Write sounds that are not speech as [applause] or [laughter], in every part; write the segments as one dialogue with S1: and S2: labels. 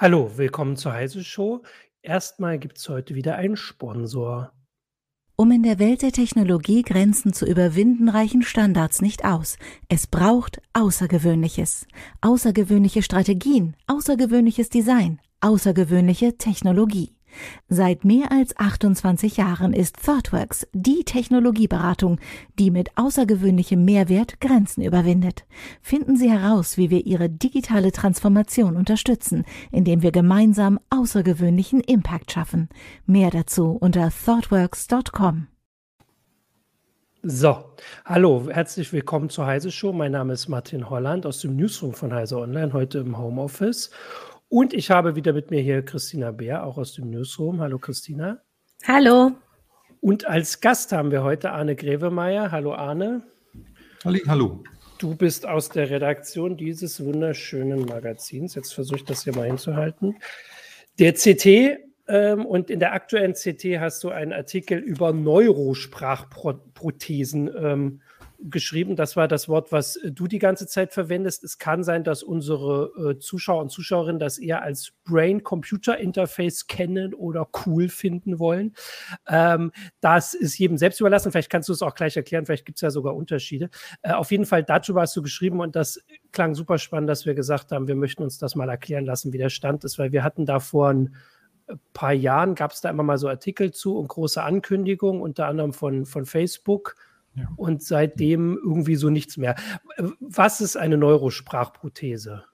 S1: Hallo, willkommen zur Heise Show. Erstmal gibt es heute wieder einen Sponsor.
S2: Um in der Welt der Technologie Grenzen zu überwinden, reichen Standards nicht aus. Es braucht Außergewöhnliches. Außergewöhnliche Strategien, außergewöhnliches Design, außergewöhnliche Technologie. Seit mehr als 28 Jahren ist ThoughtWorks die Technologieberatung, die mit außergewöhnlichem Mehrwert Grenzen überwindet. Finden Sie heraus, wie wir Ihre digitale Transformation unterstützen, indem wir gemeinsam außergewöhnlichen Impact schaffen. Mehr dazu unter thoughtworks.com.
S1: So, hallo, herzlich willkommen zur Heise Show. Mein Name ist Martin Holland aus dem Newsroom von Heise Online, heute im Homeoffice. Und ich habe wieder mit mir hier Christina Bär, auch aus dem Newsroom. Hallo Christina.
S3: Hallo.
S1: Und als Gast haben wir heute Arne Grevemeier. Hallo Arne.
S4: Halli, hallo.
S1: Du bist aus der Redaktion dieses wunderschönen Magazins. Jetzt versuche ich das hier mal hinzuhalten. Der CT ähm, und in der aktuellen CT hast du einen Artikel über Neurosprachprothesen ähm, geschrieben. Das war das Wort, was äh, du die ganze Zeit verwendest. Es kann sein, dass unsere äh, Zuschauer und Zuschauerinnen das eher als Brain-Computer-Interface kennen oder cool finden wollen. Ähm, das ist jedem selbst überlassen. Vielleicht kannst du es auch gleich erklären. Vielleicht gibt es ja sogar Unterschiede. Äh, auf jeden Fall, dazu hast du geschrieben und das klang super spannend, dass wir gesagt haben, wir möchten uns das mal erklären lassen, wie der Stand ist, weil wir hatten da vor ein paar Jahren, gab es da immer mal so Artikel zu und große Ankündigungen, unter anderem von, von Facebook ja. Und seitdem irgendwie so nichts mehr. Was ist eine Neurosprachprothese?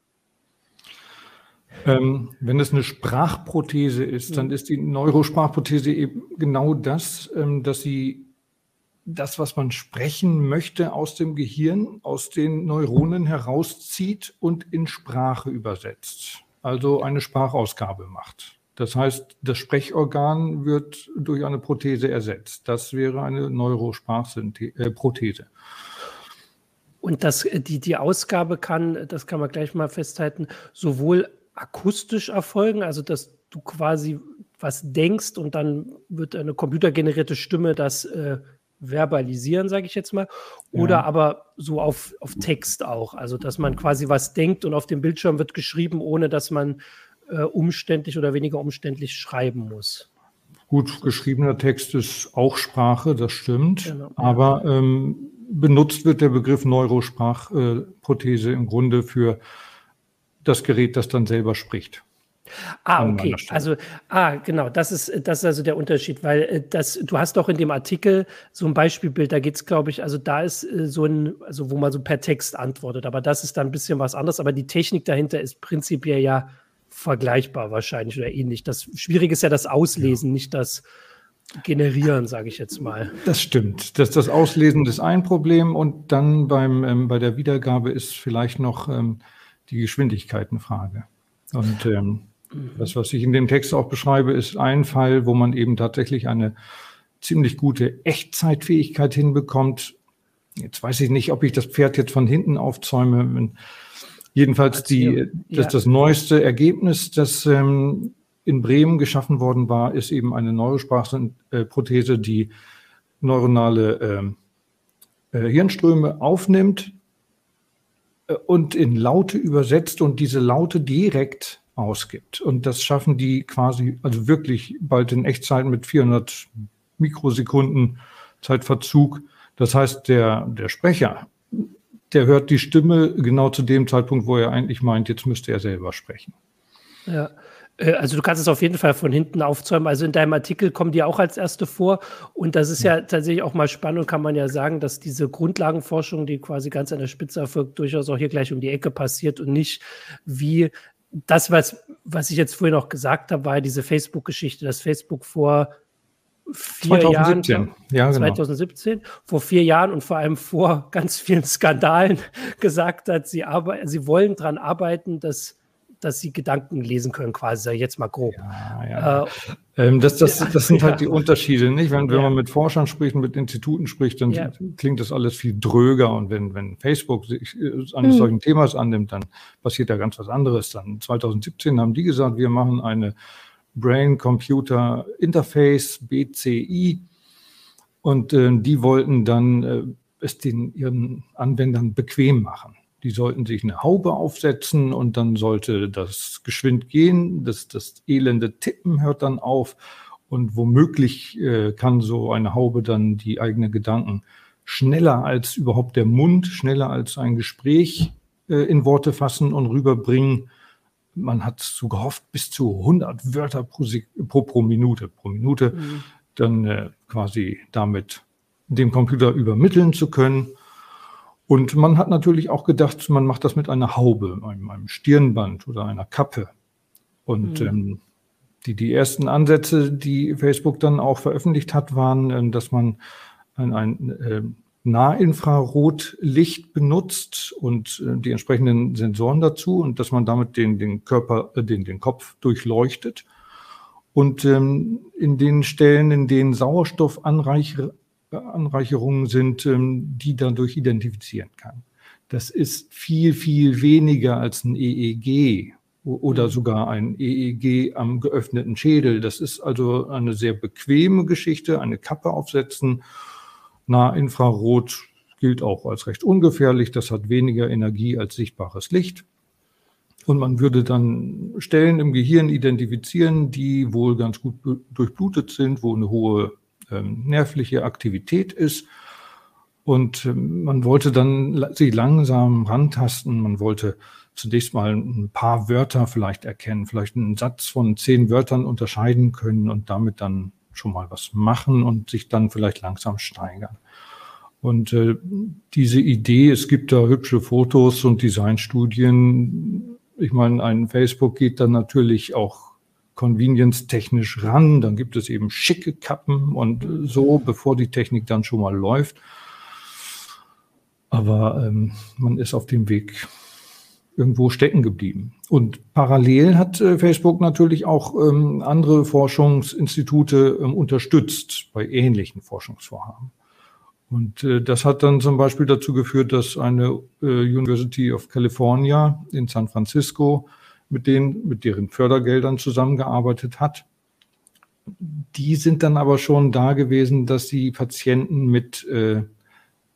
S4: Ähm, wenn es eine Sprachprothese ist, dann ist die Neurosprachprothese eben genau das, ähm, dass sie das, was man sprechen möchte, aus dem Gehirn, aus den Neuronen herauszieht und in Sprache übersetzt. Also eine Sprachausgabe macht. Das heißt, das Sprechorgan wird durch eine Prothese ersetzt. Das wäre eine Neurosprachprothese. Äh,
S1: Und das, die, die Ausgabe kann, das kann man gleich mal festhalten, sowohl akustisch erfolgen, also dass du quasi was denkst und dann wird eine computergenerierte Stimme das äh, verbalisieren, sage ich jetzt mal, oder ja. aber so auf, auf Text auch, also dass man quasi was denkt und auf dem Bildschirm wird geschrieben, ohne dass man äh, umständlich oder weniger umständlich schreiben muss.
S4: Gut, geschriebener Text ist auch Sprache, das stimmt. Genau, aber ähm, benutzt wird der Begriff Neurosprachprothese äh, im Grunde für das Gerät, das dann selber spricht.
S1: Ah, okay. Also, ah, genau, das ist, das ist also der Unterschied, weil äh, das, du hast doch in dem Artikel so ein Beispielbild, da geht es, glaube ich, also da ist äh, so ein, also wo man so per Text antwortet, aber das ist dann ein bisschen was anderes, aber die Technik dahinter ist prinzipiell ja vergleichbar wahrscheinlich oder ähnlich. Das Schwierige ist ja das Auslesen, ja. nicht das Generieren, sage ich jetzt mal.
S4: Das stimmt. Das, das Auslesen ist ein Problem und dann beim, ähm, bei der Wiedergabe ist vielleicht noch ähm, die Geschwindigkeitenfrage. Und ähm, mhm. das, was ich in dem Text auch beschreibe, ist ein Fall, wo man eben tatsächlich eine ziemlich gute Echtzeitfähigkeit hinbekommt. Jetzt weiß ich nicht, ob ich das Pferd jetzt von hinten aufzäume. Wenn, Jedenfalls die, das, das neueste Ergebnis, das ähm, in Bremen geschaffen worden war, ist eben eine Neurosprachprothese, die neuronale äh, äh, Hirnströme aufnimmt äh, und in Laute übersetzt und diese Laute direkt ausgibt. Und das schaffen die quasi, also wirklich bald in Echtzeit mit 400 Mikrosekunden Zeitverzug. Das heißt, der, der Sprecher der hört die Stimme genau zu dem Zeitpunkt, wo er eigentlich meint, jetzt müsste er selber sprechen.
S1: Ja. Äh, also du kannst es auf jeden Fall von hinten aufzäumen. Also in deinem Artikel kommen die auch als erste vor. Und das ist ja, ja tatsächlich auch mal spannend und kann man ja sagen, dass diese Grundlagenforschung, die quasi ganz an der Spitze erfolgt, durchaus auch hier gleich um die Ecke passiert und nicht wie das, was, was ich jetzt vorhin auch gesagt habe, war diese Facebook-Geschichte, dass Facebook vor vier 2017. Jahren, ja, genau. 2017, vor vier Jahren und vor allem vor [laughs] ganz vielen Skandalen [laughs] gesagt hat, sie, arbeiten, sie wollen daran arbeiten, dass, dass sie Gedanken lesen können, quasi, sag ich jetzt mal grob.
S4: Ja, ja. Äh, ähm, das, das, das sind halt die Unterschiede, nicht? Wenn, wenn man mit Forschern spricht, mit Instituten spricht, dann klingt das alles viel dröger. Und wenn, wenn Facebook sich äh, eines hm. solchen Themas annimmt, dann passiert da ganz was anderes. Dann 2017 haben die gesagt, wir machen eine Brain-Computer Interface, BCI. Und äh, die wollten dann äh, es den ihren Anwendern bequem machen. Die sollten sich eine Haube aufsetzen und dann sollte das geschwind gehen. Das, das elende Tippen hört dann auf. Und womöglich äh, kann so eine Haube dann die eigenen Gedanken schneller als überhaupt der Mund, schneller als ein Gespräch äh, in Worte fassen und rüberbringen. Man hat so gehofft, bis zu 100 Wörter pro, pro, pro Minute, pro Minute, mhm. dann äh, quasi damit dem Computer übermitteln zu können. Und man hat natürlich auch gedacht, man macht das mit einer Haube, einem, einem Stirnband oder einer Kappe. Und mhm. ähm, die, die ersten Ansätze, die Facebook dann auch veröffentlicht hat, waren, äh, dass man ein, ein äh, Nahinfrarotlicht benutzt und äh, die entsprechenden Sensoren dazu und dass man damit den, den Körper, äh, den, den Kopf durchleuchtet. Und ähm, in den Stellen, in denen Sauerstoffanreicherungen sind, ähm, die dadurch identifizieren kann. Das ist viel, viel weniger als ein EEG oder mhm. sogar ein EEG am geöffneten Schädel. Das ist also eine sehr bequeme Geschichte, eine Kappe aufsetzen Nahinfrarot gilt auch als recht ungefährlich. Das hat weniger Energie als sichtbares Licht. Und man würde dann Stellen im Gehirn identifizieren, die wohl ganz gut durchblutet sind, wo eine hohe ähm, nervliche Aktivität ist. Und ähm, man wollte dann sie langsam rantasten. Man wollte zunächst mal ein paar Wörter vielleicht erkennen, vielleicht einen Satz von zehn Wörtern unterscheiden können und damit dann schon mal was machen und sich dann vielleicht langsam steigern. Und äh, diese Idee, es gibt da hübsche Fotos und Designstudien. Ich meine, ein Facebook geht dann natürlich auch convenience-technisch ran. Dann gibt es eben schicke Kappen und so, bevor die Technik dann schon mal läuft. Aber ähm, man ist auf dem Weg irgendwo stecken geblieben. Und parallel hat äh, Facebook natürlich auch ähm, andere Forschungsinstitute ähm, unterstützt bei ähnlichen Forschungsvorhaben. Und äh, das hat dann zum Beispiel dazu geführt, dass eine äh, University of California in San Francisco mit denen, mit deren Fördergeldern zusammengearbeitet hat. Die sind dann aber schon da gewesen, dass sie Patienten mit äh,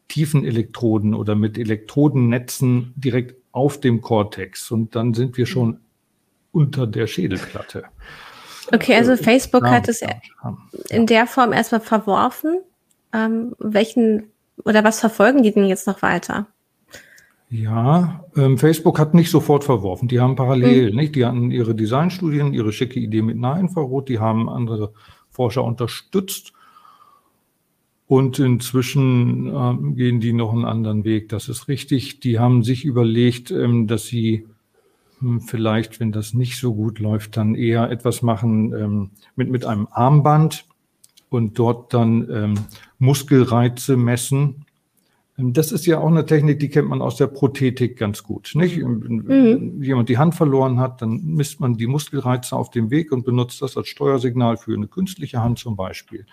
S4: tiefen Elektroden oder mit Elektrodennetzen direkt auf dem Cortex und dann sind wir schon unter der Schädelplatte.
S3: Okay, also Facebook ja, hat es in der Form erstmal verworfen. Ähm, welchen oder was verfolgen die denn jetzt noch weiter?
S4: Ja, ähm, Facebook hat nicht sofort verworfen. Die haben parallel, mhm. nicht? Die hatten ihre Designstudien, ihre schicke Idee mit Nahinfrarot, die haben andere Forscher unterstützt und inzwischen äh, gehen die noch einen anderen Weg. Das ist richtig. Die haben sich überlegt, ähm, dass sie hm, vielleicht, wenn das nicht so gut läuft, dann eher etwas machen ähm, mit, mit einem Armband und dort dann ähm, Muskelreize messen. Ähm, das ist ja auch eine Technik, die kennt man aus der Prothetik ganz gut. Nicht? Mhm. Wenn jemand die Hand verloren hat, dann misst man die Muskelreize auf dem Weg und benutzt das als Steuersignal für eine künstliche Hand zum Beispiel.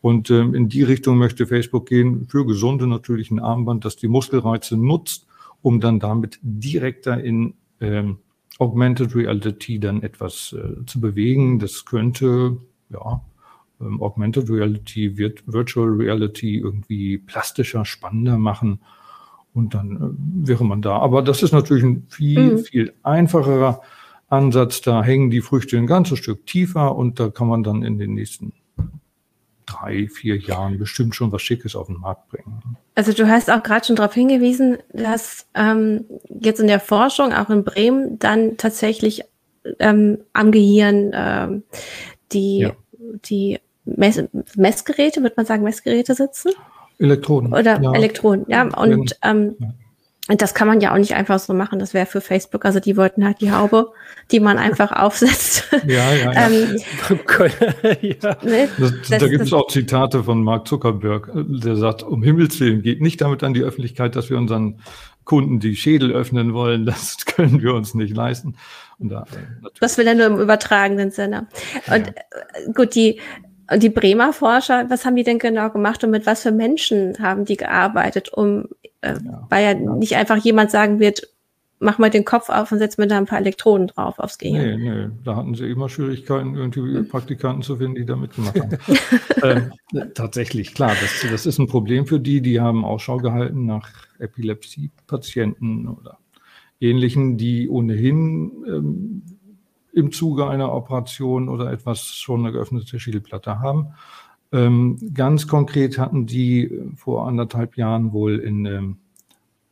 S4: Und ähm, in die Richtung möchte Facebook gehen, für Gesunde natürlich ein Armband, das die Muskelreize nutzt, um dann damit direkter in ähm, Augmented Reality dann etwas äh, zu bewegen. Das könnte, ja, ähm, Augmented Reality wird Virtual Reality irgendwie plastischer, spannender machen. Und dann äh, wäre man da. Aber das ist natürlich ein viel, mhm. viel einfacherer Ansatz. Da hängen die Früchte ein ganzes Stück tiefer und da kann man dann in den nächsten drei, vier Jahren bestimmt schon was Schickes auf den Markt bringen.
S3: Also du hast auch gerade schon darauf hingewiesen, dass ähm, jetzt in der Forschung, auch in Bremen, dann tatsächlich ähm, am Gehirn ähm, die, ja. die Mess Messgeräte, würde man sagen, Messgeräte sitzen?
S4: Elektroden.
S3: Oder ja. Elektroden, ja. Und ähm, ja. Und das kann man ja auch nicht einfach so machen. Das wäre für Facebook. Also die wollten halt die Haube, die man einfach [laughs] aufsetzt.
S4: Ja, ja, ja. ähm, [laughs] ja. [laughs] Ne? Das, das, da gibt es auch Zitate von Mark Zuckerberg, der sagt, um Himmels Willen, geht nicht damit an die Öffentlichkeit, dass wir unseren Kunden die Schädel öffnen wollen. Das können wir uns nicht leisten.
S3: Und da, das will er nur im übertragenen Sinne. Und ja. Äh, gut, die, die Bremer Forscher, was haben die denn genau gemacht und mit was für Menschen haben die gearbeitet, um, äh, ja, weil ja, ja, nicht einfach jemand sagen wird, mach mal den Kopf auf und setz mir da ein paar Elektroden drauf aufs Gehirn.
S4: Nee, nee, da hatten sie immer Schwierigkeiten, irgendwie hm. Praktikanten zu finden, die da mitgemacht haben. [laughs] ähm, tatsächlich, klar, das, das ist ein Problem für die, die haben Ausschau gehalten nach Epilepsie-Patienten oder ähnlichen, die ohnehin ähm, im Zuge einer Operation oder etwas schon eine geöffnete Schädelplatte haben. Ähm, ganz konkret hatten die vor anderthalb Jahren wohl in ähm,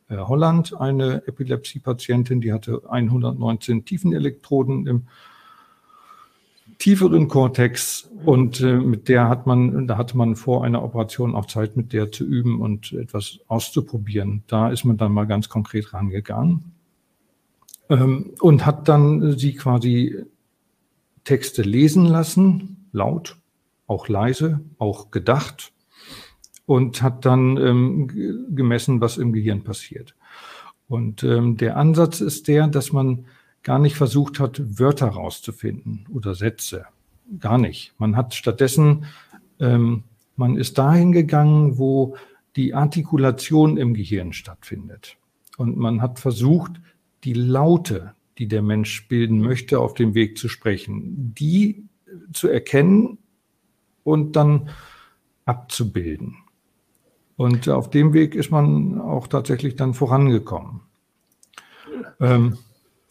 S4: äh, Holland eine Epilepsie-Patientin, die hatte 119 Tiefenelektroden im tieferen Kortex und äh, mit der hat man, da hatte man vor einer Operation auch Zeit, mit der zu üben und etwas auszuprobieren. Da ist man dann mal ganz konkret rangegangen ähm, und hat dann sie quasi Texte lesen lassen, laut, auch leise, auch gedacht und hat dann ähm, gemessen, was im Gehirn passiert. Und ähm, der Ansatz ist der, dass man gar nicht versucht hat, Wörter rauszufinden oder Sätze. Gar nicht. Man hat stattdessen, ähm, man ist dahin gegangen, wo die Artikulation im Gehirn stattfindet. Und man hat versucht, die Laute, die der Mensch bilden möchte, auf dem Weg zu sprechen, die zu erkennen und dann abzubilden. Und auf dem Weg ist man auch tatsächlich dann vorangekommen. Ähm,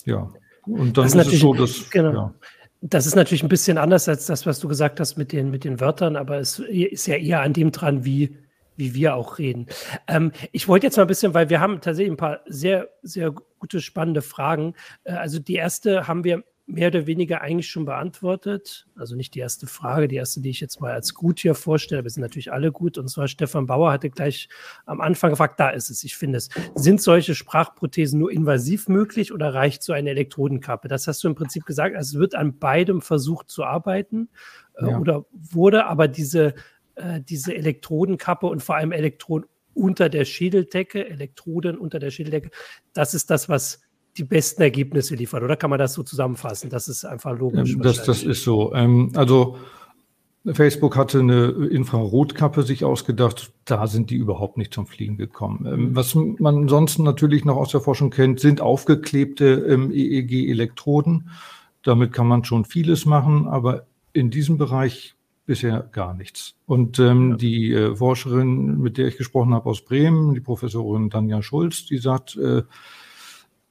S4: ja, und dann
S1: das ist, ist es so, dass. Genau. Ja. Das ist natürlich ein bisschen anders als das, was du gesagt hast mit den, mit den Wörtern, aber es ist ja eher an dem dran, wie, wie wir auch reden. Ähm, ich wollte jetzt mal ein bisschen, weil wir haben tatsächlich ein paar sehr, sehr gute, spannende Fragen. Äh, also die erste haben wir mehr oder weniger eigentlich schon beantwortet. Also nicht die erste Frage, die erste, die ich jetzt mal als gut hier vorstelle. Wir sind natürlich alle gut. Und zwar Stefan Bauer hatte gleich am Anfang gefragt, da ist es, ich finde es. Sind solche Sprachprothesen nur invasiv möglich oder reicht so eine Elektrodenkappe? Das hast du im Prinzip gesagt. Also es wird an beidem versucht zu arbeiten äh, ja. oder wurde aber diese, äh, diese Elektrodenkappe und vor allem Elektroden unter der Schädeldecke, Elektroden unter der Schädeldecke, das ist das, was die besten Ergebnisse liefert, oder kann man das so zusammenfassen? Das ist einfach logisch.
S4: Ähm, das, das ist so. Ähm, also Facebook hatte eine Infrarotkappe sich ausgedacht. Da sind die überhaupt nicht zum Fliegen gekommen. Ähm. Was man ansonsten natürlich noch aus der Forschung kennt, sind aufgeklebte EEG-Elektroden. Damit kann man schon vieles machen, aber in diesem Bereich bisher gar nichts. Und ähm, ja. die äh, Forscherin, mit der ich gesprochen habe aus Bremen, die Professorin Tanja Schulz, die sagt, äh,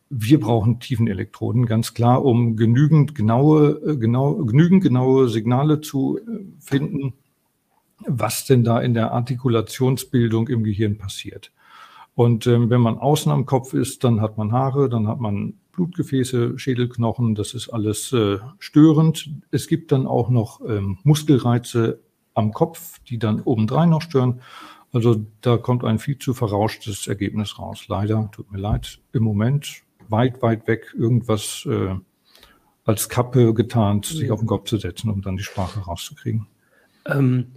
S4: wir brauchen Tiefenelektroden, ganz klar, um genügend genaue, äh, genau, genügend genaue Signale zu äh, finden, was denn da in der Artikulationsbildung im Gehirn passiert. Und ähm, wenn man außen am Kopf ist, dann hat man Haare, dann hat man Blutgefäße, Schädelknochen, das ist alles äh, störend. Es gibt dann auch noch ähm, Muskelreize am Kopf, die dann obendrein noch stören. Also da kommt ein viel zu verrauschtes Ergebnis raus. Leider, tut mir leid, im Moment weit, weit weg irgendwas äh, als Kappe getarnt, sich auf den Kopf zu setzen, um dann die Sprache rauszukriegen.
S1: Ähm,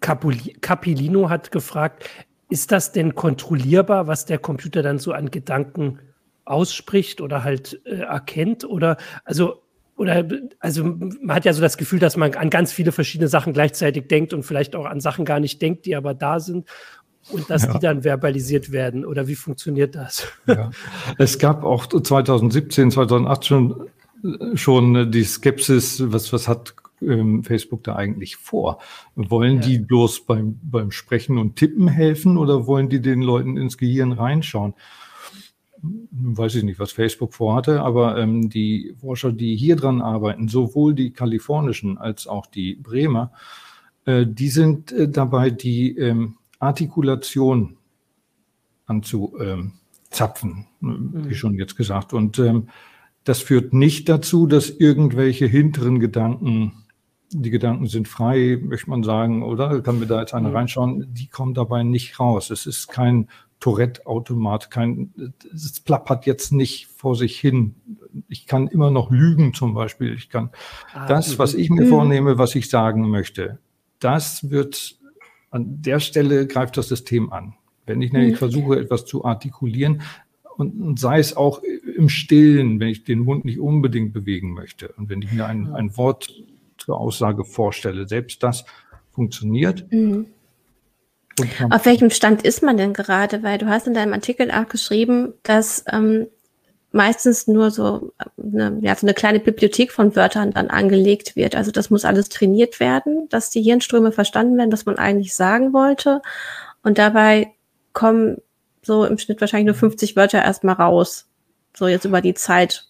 S1: Capilino hat gefragt, ist das denn kontrollierbar, was der Computer dann so an Gedanken ausspricht oder halt äh, erkennt? Oder also oder also man hat ja so das Gefühl, dass man an ganz viele verschiedene Sachen gleichzeitig denkt und vielleicht auch an Sachen gar nicht denkt, die aber da sind und dass ja. die dann verbalisiert werden? Oder wie funktioniert das?
S4: Ja. Es gab auch 2017, 2018 schon die Skepsis, was, was hat ähm, Facebook da eigentlich vor? Wollen ja. die bloß beim, beim Sprechen und Tippen helfen oder wollen die den Leuten ins Gehirn reinschauen? Weiß ich nicht, was Facebook vorhatte, aber ähm, die Forscher, die hier dran arbeiten, sowohl die kalifornischen als auch die Bremer, äh, die sind äh, dabei, die ähm, Artikulation anzuzapfen, wie schon jetzt gesagt. Und ähm, das führt nicht dazu, dass irgendwelche hinteren Gedanken, die Gedanken sind frei, möchte man sagen, oder kann mir da jetzt einer reinschauen, die kommen dabei nicht raus. Es ist kein Tourette-Automat, kein, es plappert jetzt nicht vor sich hin. Ich kann immer noch lügen zum Beispiel. Ich kann ah, das, was ich mir mhm. vornehme, was ich sagen möchte, das wird an der Stelle greift das System an. Wenn ich nämlich mhm. versuche, etwas zu artikulieren, und, und, sei es auch im Stillen, wenn ich den Mund nicht unbedingt bewegen möchte und wenn ich mir ein, ein Wort zur Aussage vorstelle, selbst das funktioniert. Mhm.
S3: Auf welchem Stand ist man denn gerade? Weil du hast in deinem Artikel auch geschrieben, dass ähm, meistens nur so eine, ja, so eine kleine Bibliothek von Wörtern dann angelegt wird. Also das muss alles trainiert werden, dass die Hirnströme verstanden werden, was man eigentlich sagen wollte. Und dabei kommen so im Schnitt wahrscheinlich nur 50 Wörter erstmal raus. So jetzt über die Zeit.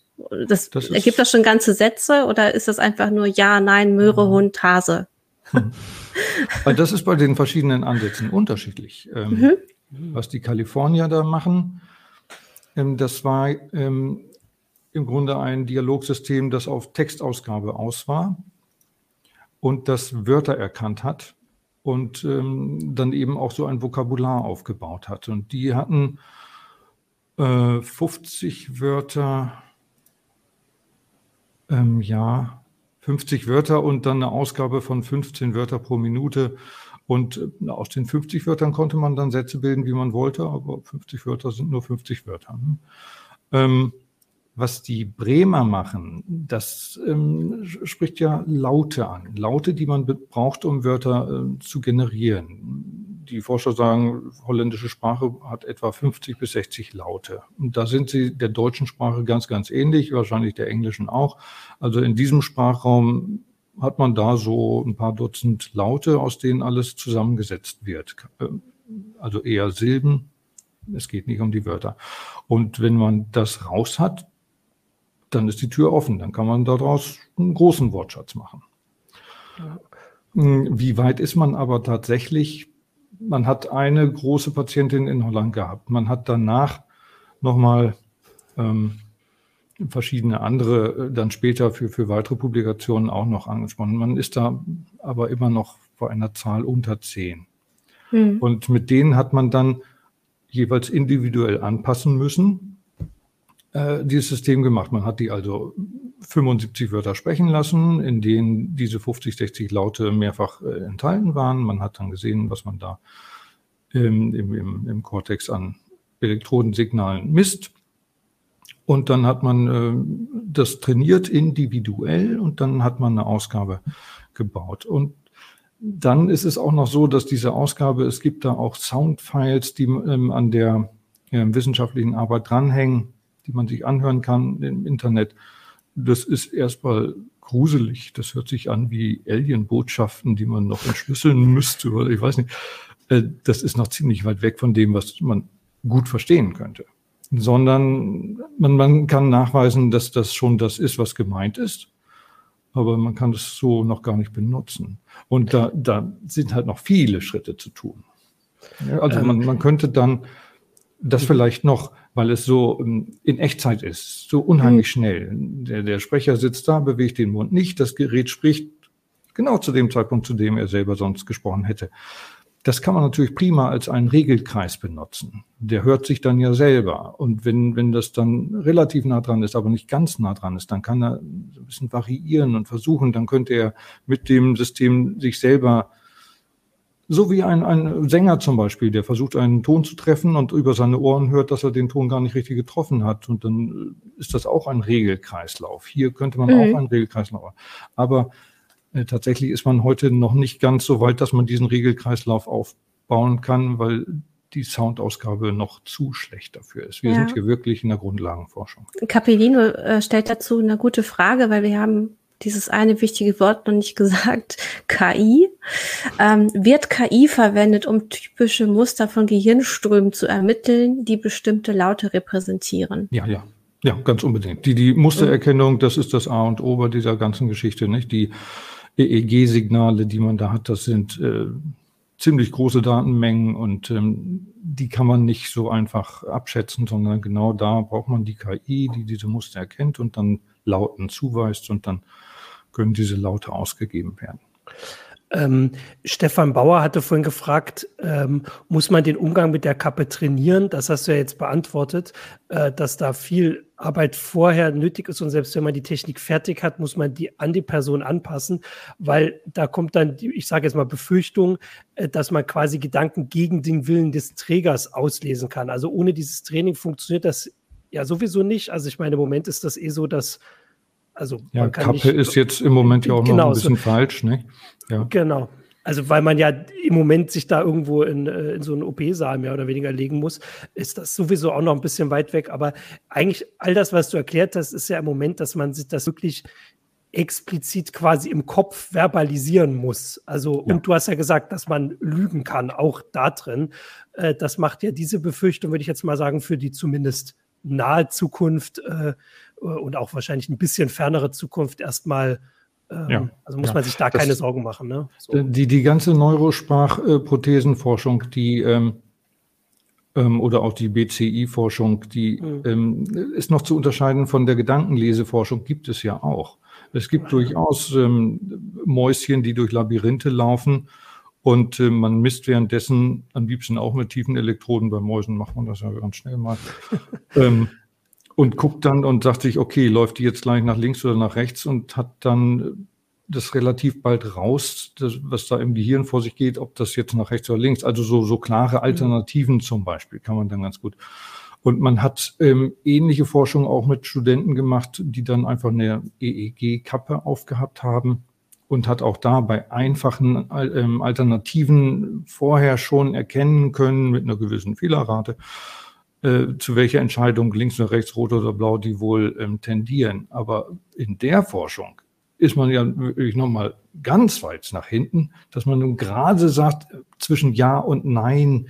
S3: Das, das ergibt das schon ganze Sätze oder ist das einfach nur Ja, Nein, Möhre, mhm. Hund, Hase?
S4: Hm. Weil das ist bei den verschiedenen Ansätzen unterschiedlich. Ähm, mhm. Was die Kalifornier da machen, ähm, das war ähm, im Grunde ein Dialogsystem, das auf Textausgabe aus war und das Wörter erkannt hat und ähm, dann eben auch so ein Vokabular aufgebaut hat. Und die hatten äh, 50 Wörter im Jahr, 50 Wörter und dann eine Ausgabe von 15 Wörter pro Minute. Und aus den 50 Wörtern konnte man dann Sätze bilden, wie man wollte, aber 50 Wörter sind nur 50 Wörter. Ne? Ähm, was die Bremer machen, das ähm, spricht ja Laute an. Laute, die man braucht, um Wörter äh, zu generieren. Die Forscher sagen, holländische Sprache hat etwa 50 bis 60 Laute. Und da sind sie der deutschen Sprache ganz, ganz ähnlich, wahrscheinlich der englischen auch. Also in diesem Sprachraum hat man da so ein paar Dutzend Laute, aus denen alles zusammengesetzt wird. Also eher Silben. Es geht nicht um die Wörter. Und wenn man das raus hat, dann ist die Tür offen. Dann kann man daraus einen großen Wortschatz machen. Hm, wie weit ist man aber tatsächlich? Man hat eine große Patientin in Holland gehabt. Man hat danach nochmal ähm, verschiedene andere äh, dann später für, für weitere Publikationen auch noch angesprochen. Man ist da aber immer noch vor einer Zahl unter zehn. Hm. Und mit denen hat man dann jeweils individuell anpassen müssen äh, dieses System gemacht. Man hat die also 75 Wörter sprechen lassen, in denen diese 50, 60 Laute mehrfach äh, enthalten waren. Man hat dann gesehen, was man da im, im, im Cortex an Elektrodensignalen misst. Und dann hat man äh, das trainiert individuell und dann hat man eine Ausgabe gebaut. Und dann ist es auch noch so, dass diese Ausgabe, es gibt da auch Soundfiles, die ähm, an der äh, wissenschaftlichen Arbeit dranhängen die man sich anhören kann im Internet. Das ist erstmal gruselig. Das hört sich an wie Alien-Botschaften, die man noch entschlüsseln [laughs] müsste oder ich weiß nicht. Äh, das ist noch ziemlich weit weg von dem, was man gut verstehen könnte. Sondern man, man kann nachweisen, dass das schon das ist, was gemeint ist. Aber man kann es so noch gar nicht benutzen. Und da, da sind halt noch viele Schritte zu tun. also man, man könnte dann das vielleicht noch weil es so ähm, in Echtzeit ist, so unheimlich mhm. schnell. Der, der Sprecher sitzt da, bewegt den Mund nicht, das Gerät spricht genau zu dem Zeitpunkt, zu dem er selber sonst gesprochen hätte. Das kann man natürlich prima als einen Regelkreis benutzen. Der hört sich dann ja selber. Und wenn, wenn das dann relativ nah dran ist, aber nicht ganz nah dran ist, dann kann er ein bisschen variieren und versuchen. Dann könnte er mit dem System sich selber so wie ein, ein Sänger zum Beispiel, der versucht, einen Ton zu treffen und über seine Ohren hört, dass er den Ton gar nicht richtig getroffen hat. Und dann ist das auch ein Regelkreislauf. Hier könnte man mhm. auch einen Regelkreislauf. Aber äh, tatsächlich ist man heute noch nicht ganz so weit, dass man diesen Regelkreislauf aufbauen kann, weil die Soundausgabe noch zu schlecht dafür ist. Wir ja. sind hier wirklich in der Grundlagenforschung.
S3: Capellino äh, stellt dazu eine gute Frage, weil wir haben dieses eine wichtige Wort noch nicht [laughs] gesagt, KI. Ähm, wird KI verwendet, um typische Muster von Gehirnströmen zu ermitteln, die bestimmte Laute repräsentieren?
S4: Ja, ja. Ja, ganz unbedingt. Die, die Mustererkennung, das ist das A und O bei dieser ganzen Geschichte, nicht? Die EEG-Signale, die man da hat, das sind äh, ziemlich große Datenmengen und ähm, die kann man nicht so einfach abschätzen, sondern genau da braucht man die KI, die diese Muster erkennt und dann Lauten zuweist und dann können diese Laute ausgegeben werden.
S1: Ähm, Stefan Bauer hatte vorhin gefragt, ähm, muss man den Umgang mit der Kappe trainieren? Das hast du ja jetzt beantwortet, äh, dass da viel Arbeit vorher nötig ist und selbst wenn man die Technik fertig hat, muss man die an die Person anpassen, weil da kommt dann, die, ich sage jetzt mal Befürchtung, äh, dass man quasi Gedanken gegen den Willen des Trägers auslesen kann. Also ohne dieses Training funktioniert das ja sowieso nicht. Also ich meine, im Moment ist das eh so, dass also
S4: ja, Kappe nicht, ist jetzt im Moment ja auch genau, noch ein bisschen so, falsch, ne?
S1: Ja. Genau. Also, weil man ja im Moment sich da irgendwo in, äh, in so einen OP-Saal mehr oder weniger legen muss, ist das sowieso auch noch ein bisschen weit weg. Aber eigentlich all das, was du erklärt hast, ist ja im Moment, dass man sich das wirklich explizit quasi im Kopf verbalisieren muss. Also, ja. und du hast ja gesagt, dass man lügen kann, auch da drin. Äh, das macht ja diese Befürchtung, würde ich jetzt mal sagen, für die zumindest nahe Zukunft äh, und auch wahrscheinlich ein bisschen fernere Zukunft erstmal ähm, ja, also muss ja. man sich da keine das, Sorgen machen. Ne?
S4: So. Die, die ganze Neurosprachprothesenforschung, die ähm, ähm, oder auch die BCI-Forschung, die mhm. ähm, ist noch zu unterscheiden von der Gedankenleseforschung, gibt es ja auch. Es gibt durchaus ähm, Mäuschen, die durch Labyrinthe laufen und äh, man misst währenddessen am liebsten auch mit tiefen Elektroden. Bei Mäusen macht man das ja ganz schnell mal. [laughs] ähm, und guckt dann und sagt sich, okay, läuft die jetzt gleich nach links oder nach rechts und hat dann das relativ bald raus, das, was da im Gehirn vor sich geht, ob das jetzt nach rechts oder links, also so, so klare mhm. Alternativen mhm. zum Beispiel, kann man dann ganz gut. Und man hat ähm, ähnliche Forschung auch mit Studenten gemacht, die dann einfach eine EEG-Kappe aufgehabt haben und hat auch da bei einfachen ähm, Alternativen vorher schon erkennen können mit einer gewissen Fehlerrate, äh, zu welcher Entscheidung links oder rechts, rot oder blau, die wohl ähm, tendieren. Aber in der Forschung ist man ja wirklich nochmal ganz weit nach hinten, dass man nun gerade sagt, zwischen Ja und Nein,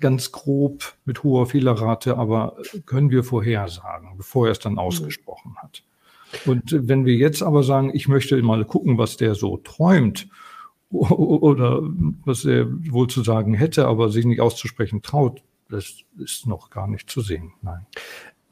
S4: ganz grob mit hoher Fehlerrate, aber können wir vorhersagen, bevor er es dann mhm. ausgesprochen hat. Und wenn wir jetzt aber sagen, ich möchte mal gucken, was der so träumt oder was er wohl zu sagen hätte, aber sich nicht auszusprechen traut, das ist noch gar nicht zu sehen. Nein.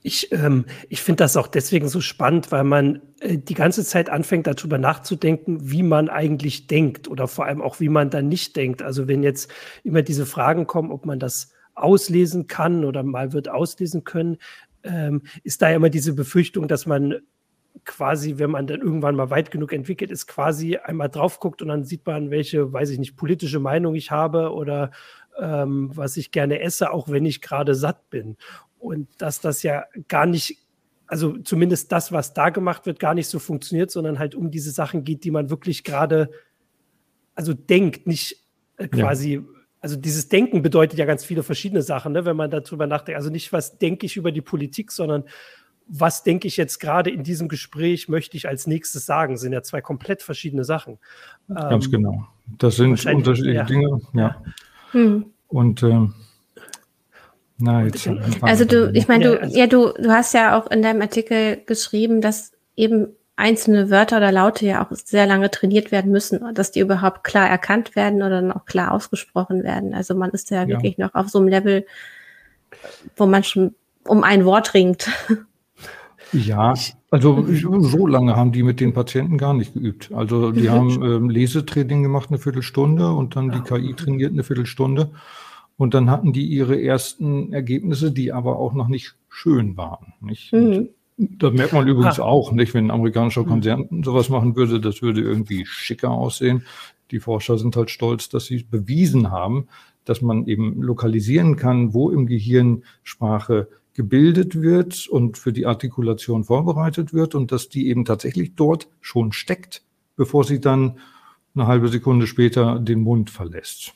S1: Ich, ähm, ich finde das auch deswegen so spannend, weil man äh, die ganze Zeit anfängt, darüber nachzudenken, wie man eigentlich denkt oder vor allem auch, wie man dann nicht denkt. Also wenn jetzt immer diese Fragen kommen, ob man das auslesen kann oder mal wird auslesen können, ähm, ist da ja immer diese Befürchtung, dass man quasi, wenn man dann irgendwann mal weit genug entwickelt ist, quasi einmal drauf guckt und dann sieht man, welche, weiß ich nicht, politische Meinung ich habe oder ähm, was ich gerne esse, auch wenn ich gerade satt bin. Und dass das ja gar nicht, also zumindest das, was da gemacht wird, gar nicht so funktioniert, sondern halt um diese Sachen geht, die man wirklich gerade, also denkt, nicht äh, quasi. Ja. Also dieses Denken bedeutet ja ganz viele verschiedene Sachen, ne, wenn man darüber nachdenkt. Also nicht, was denke ich über die Politik, sondern was denke ich jetzt gerade in diesem Gespräch, möchte ich als nächstes sagen, sind ja zwei komplett verschiedene Sachen.
S4: Ganz ähm, genau. Das sind unterschiedliche ja. Dinge. Ja. Hm. Und ähm,
S3: na, jetzt also du, ich meine, du, also ja, du, du hast ja auch in deinem Artikel geschrieben, dass eben einzelne Wörter oder Laute ja auch sehr lange trainiert werden müssen, dass die überhaupt klar erkannt werden oder dann auch klar ausgesprochen werden. Also man ist ja, ja. wirklich noch auf so einem Level, wo man schon um ein Wort ringt.
S4: Ja, also so lange haben die mit den Patienten gar nicht geübt. Also die haben ähm, Lesetraining gemacht eine Viertelstunde und dann die KI trainiert eine Viertelstunde. Und dann hatten die ihre ersten Ergebnisse, die aber auch noch nicht schön waren. Nicht? Mhm. Das merkt man übrigens ah. auch, nicht? Wenn ein amerikanischer mhm. Konzern mhm. sowas machen würde, das würde irgendwie schicker aussehen. Die Forscher sind halt stolz, dass sie bewiesen haben, dass man eben lokalisieren kann, wo im Gehirn Sprache gebildet wird und für die Artikulation vorbereitet wird und dass die eben tatsächlich dort schon steckt, bevor sie dann eine halbe Sekunde später den Mund verlässt.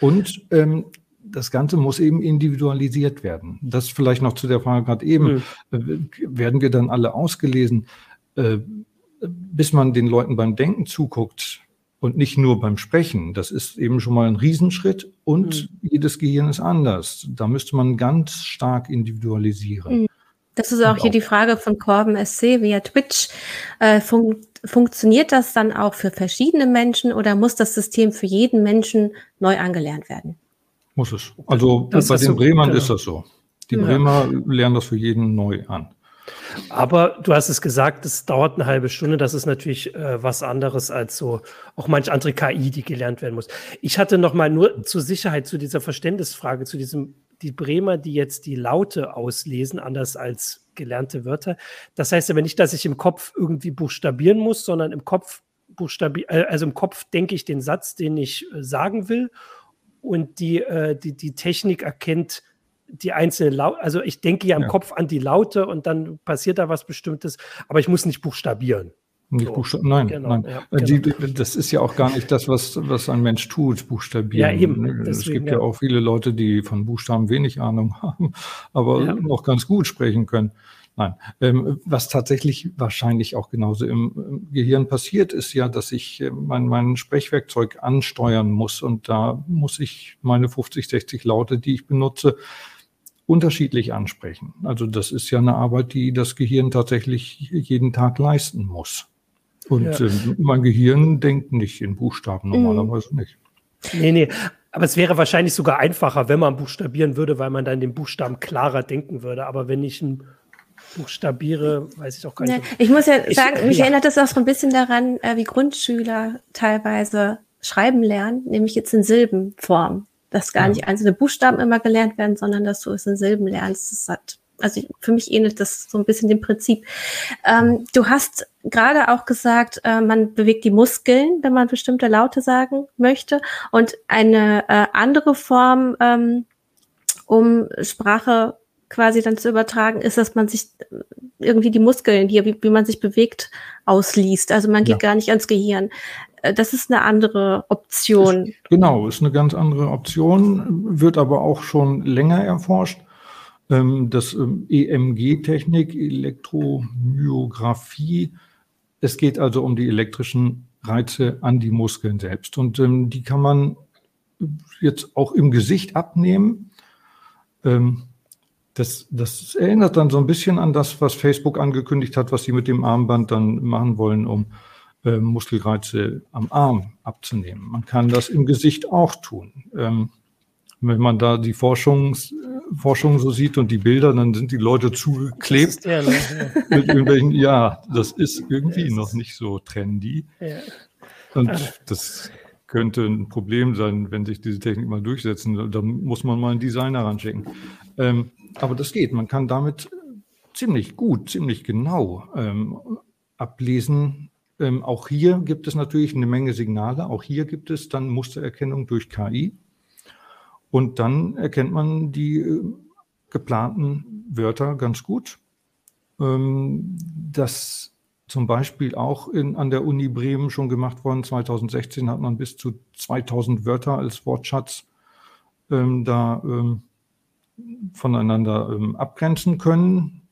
S4: Und ähm, das Ganze muss eben individualisiert werden. Das vielleicht noch zu der Frage gerade eben. Mhm. Werden wir dann alle ausgelesen? Äh, bis man den Leuten beim Denken zuguckt, und nicht nur beim Sprechen. Das ist eben schon mal ein Riesenschritt und mhm. jedes Gehirn ist anders. Da müsste man ganz stark individualisieren. Mhm.
S3: Das ist auch und hier auch die Frage von Corben SC via Twitch. Äh, fun funktioniert das dann auch für verschiedene Menschen oder muss das System für jeden Menschen neu angelernt werden?
S4: Muss es. Also das bei den so, Bremern genau. ist das so. Die ja. Bremer lernen das für jeden neu an.
S1: Aber du hast es gesagt, es dauert eine halbe Stunde. Das ist natürlich äh, was anderes als so auch manch andere KI, die gelernt werden muss. Ich hatte noch mal nur zur Sicherheit zu dieser Verständnisfrage, zu diesem die Bremer, die jetzt die Laute auslesen, anders als gelernte Wörter. Das heißt aber nicht, dass ich im Kopf irgendwie buchstabieren muss, sondern im Kopf buchstabi äh, also im Kopf denke ich den Satz, den ich äh, sagen will, und die, äh, die, die Technik erkennt die einzelnen Laute, also ich denke ja im ja. Kopf an die Laute und dann passiert da was Bestimmtes, aber ich muss nicht buchstabieren.
S4: Nicht so. Buchstaben, nein, genau, nein. Ja, äh, genau. Die, das ist ja auch gar nicht das, was, was ein Mensch tut, buchstabieren. Ja, eben. Deswegen, es gibt ja. ja. auch viele Leute, die von Buchstaben wenig Ahnung [laughs] haben, aber ja. auch ganz gut sprechen können. Nein, ähm, was tatsächlich wahrscheinlich auch genauso im, Gehirn passiert, ist ja, dass ich äh, mein, mein Sprechwerkzeug ansteuern muss und da muss ich meine 50, 60 Laute, die ich benutze, unterschiedlich ansprechen. Also das ist ja eine Arbeit, die das Gehirn tatsächlich jeden Tag leisten muss. Und ja. äh, mein Gehirn denkt nicht in Buchstaben, mhm. normalerweise mhm. nicht.
S1: Nee, nee. Aber es wäre wahrscheinlich sogar einfacher, wenn man buchstabieren würde, weil man dann den Buchstaben klarer denken würde. Aber wenn ich ein buchstabiere, weiß ich auch gar nicht.
S3: Ja, ich muss ja ich, sagen, mich ja. erinnert das auch so ein bisschen daran, äh, wie Grundschüler teilweise schreiben lernen, nämlich jetzt in Silbenform. Dass gar ja. nicht einzelne Buchstaben immer gelernt werden, sondern dass du es in Silben lernst. Das hat, also für mich ähnelt das so ein bisschen dem Prinzip. Ähm, du hast gerade auch gesagt, äh, man bewegt die Muskeln, wenn man bestimmte Laute sagen möchte. Und eine äh, andere Form, ähm, um Sprache quasi dann zu übertragen, ist, dass man sich irgendwie die Muskeln hier, wie, wie man sich bewegt, ausliest. Also man geht ja. gar nicht ans Gehirn. Äh, das ist eine andere Option.
S4: Ist, genau, ist eine ganz andere Option, wird aber auch schon länger erforscht. Ähm, das ähm, EMG-Technik, Elektromyographie, es geht also um die elektrischen Reize an die Muskeln selbst. Und ähm, die kann man jetzt auch im Gesicht abnehmen. Das, das erinnert dann so ein bisschen an das, was Facebook angekündigt hat, was sie mit dem Armband dann machen wollen, um äh, Muskelreize am Arm abzunehmen. Man kann das im Gesicht auch tun. Ähm, wenn man da die Forschungs, Forschung so sieht und die Bilder, dann sind die Leute zugeklebt. Das ja, [laughs] mit irgendwelchen, ja, das ist irgendwie noch nicht so trendy. Ja. Und das könnte ein Problem sein, wenn sich diese Technik mal durchsetzen. Da muss man mal einen Designer ranschicken. Ähm, aber das geht. Man kann damit ziemlich gut, ziemlich genau ähm, ablesen. Ähm, auch hier gibt es natürlich eine Menge Signale. Auch hier gibt es dann Mustererkennung durch KI. Und dann erkennt man die äh, geplanten Wörter ganz gut. Ähm, das zum Beispiel auch in, an der Uni Bremen schon gemacht worden. 2016 hat man bis zu 2000 Wörter als Wortschatz ähm, da ähm, voneinander ähm, abgrenzen können,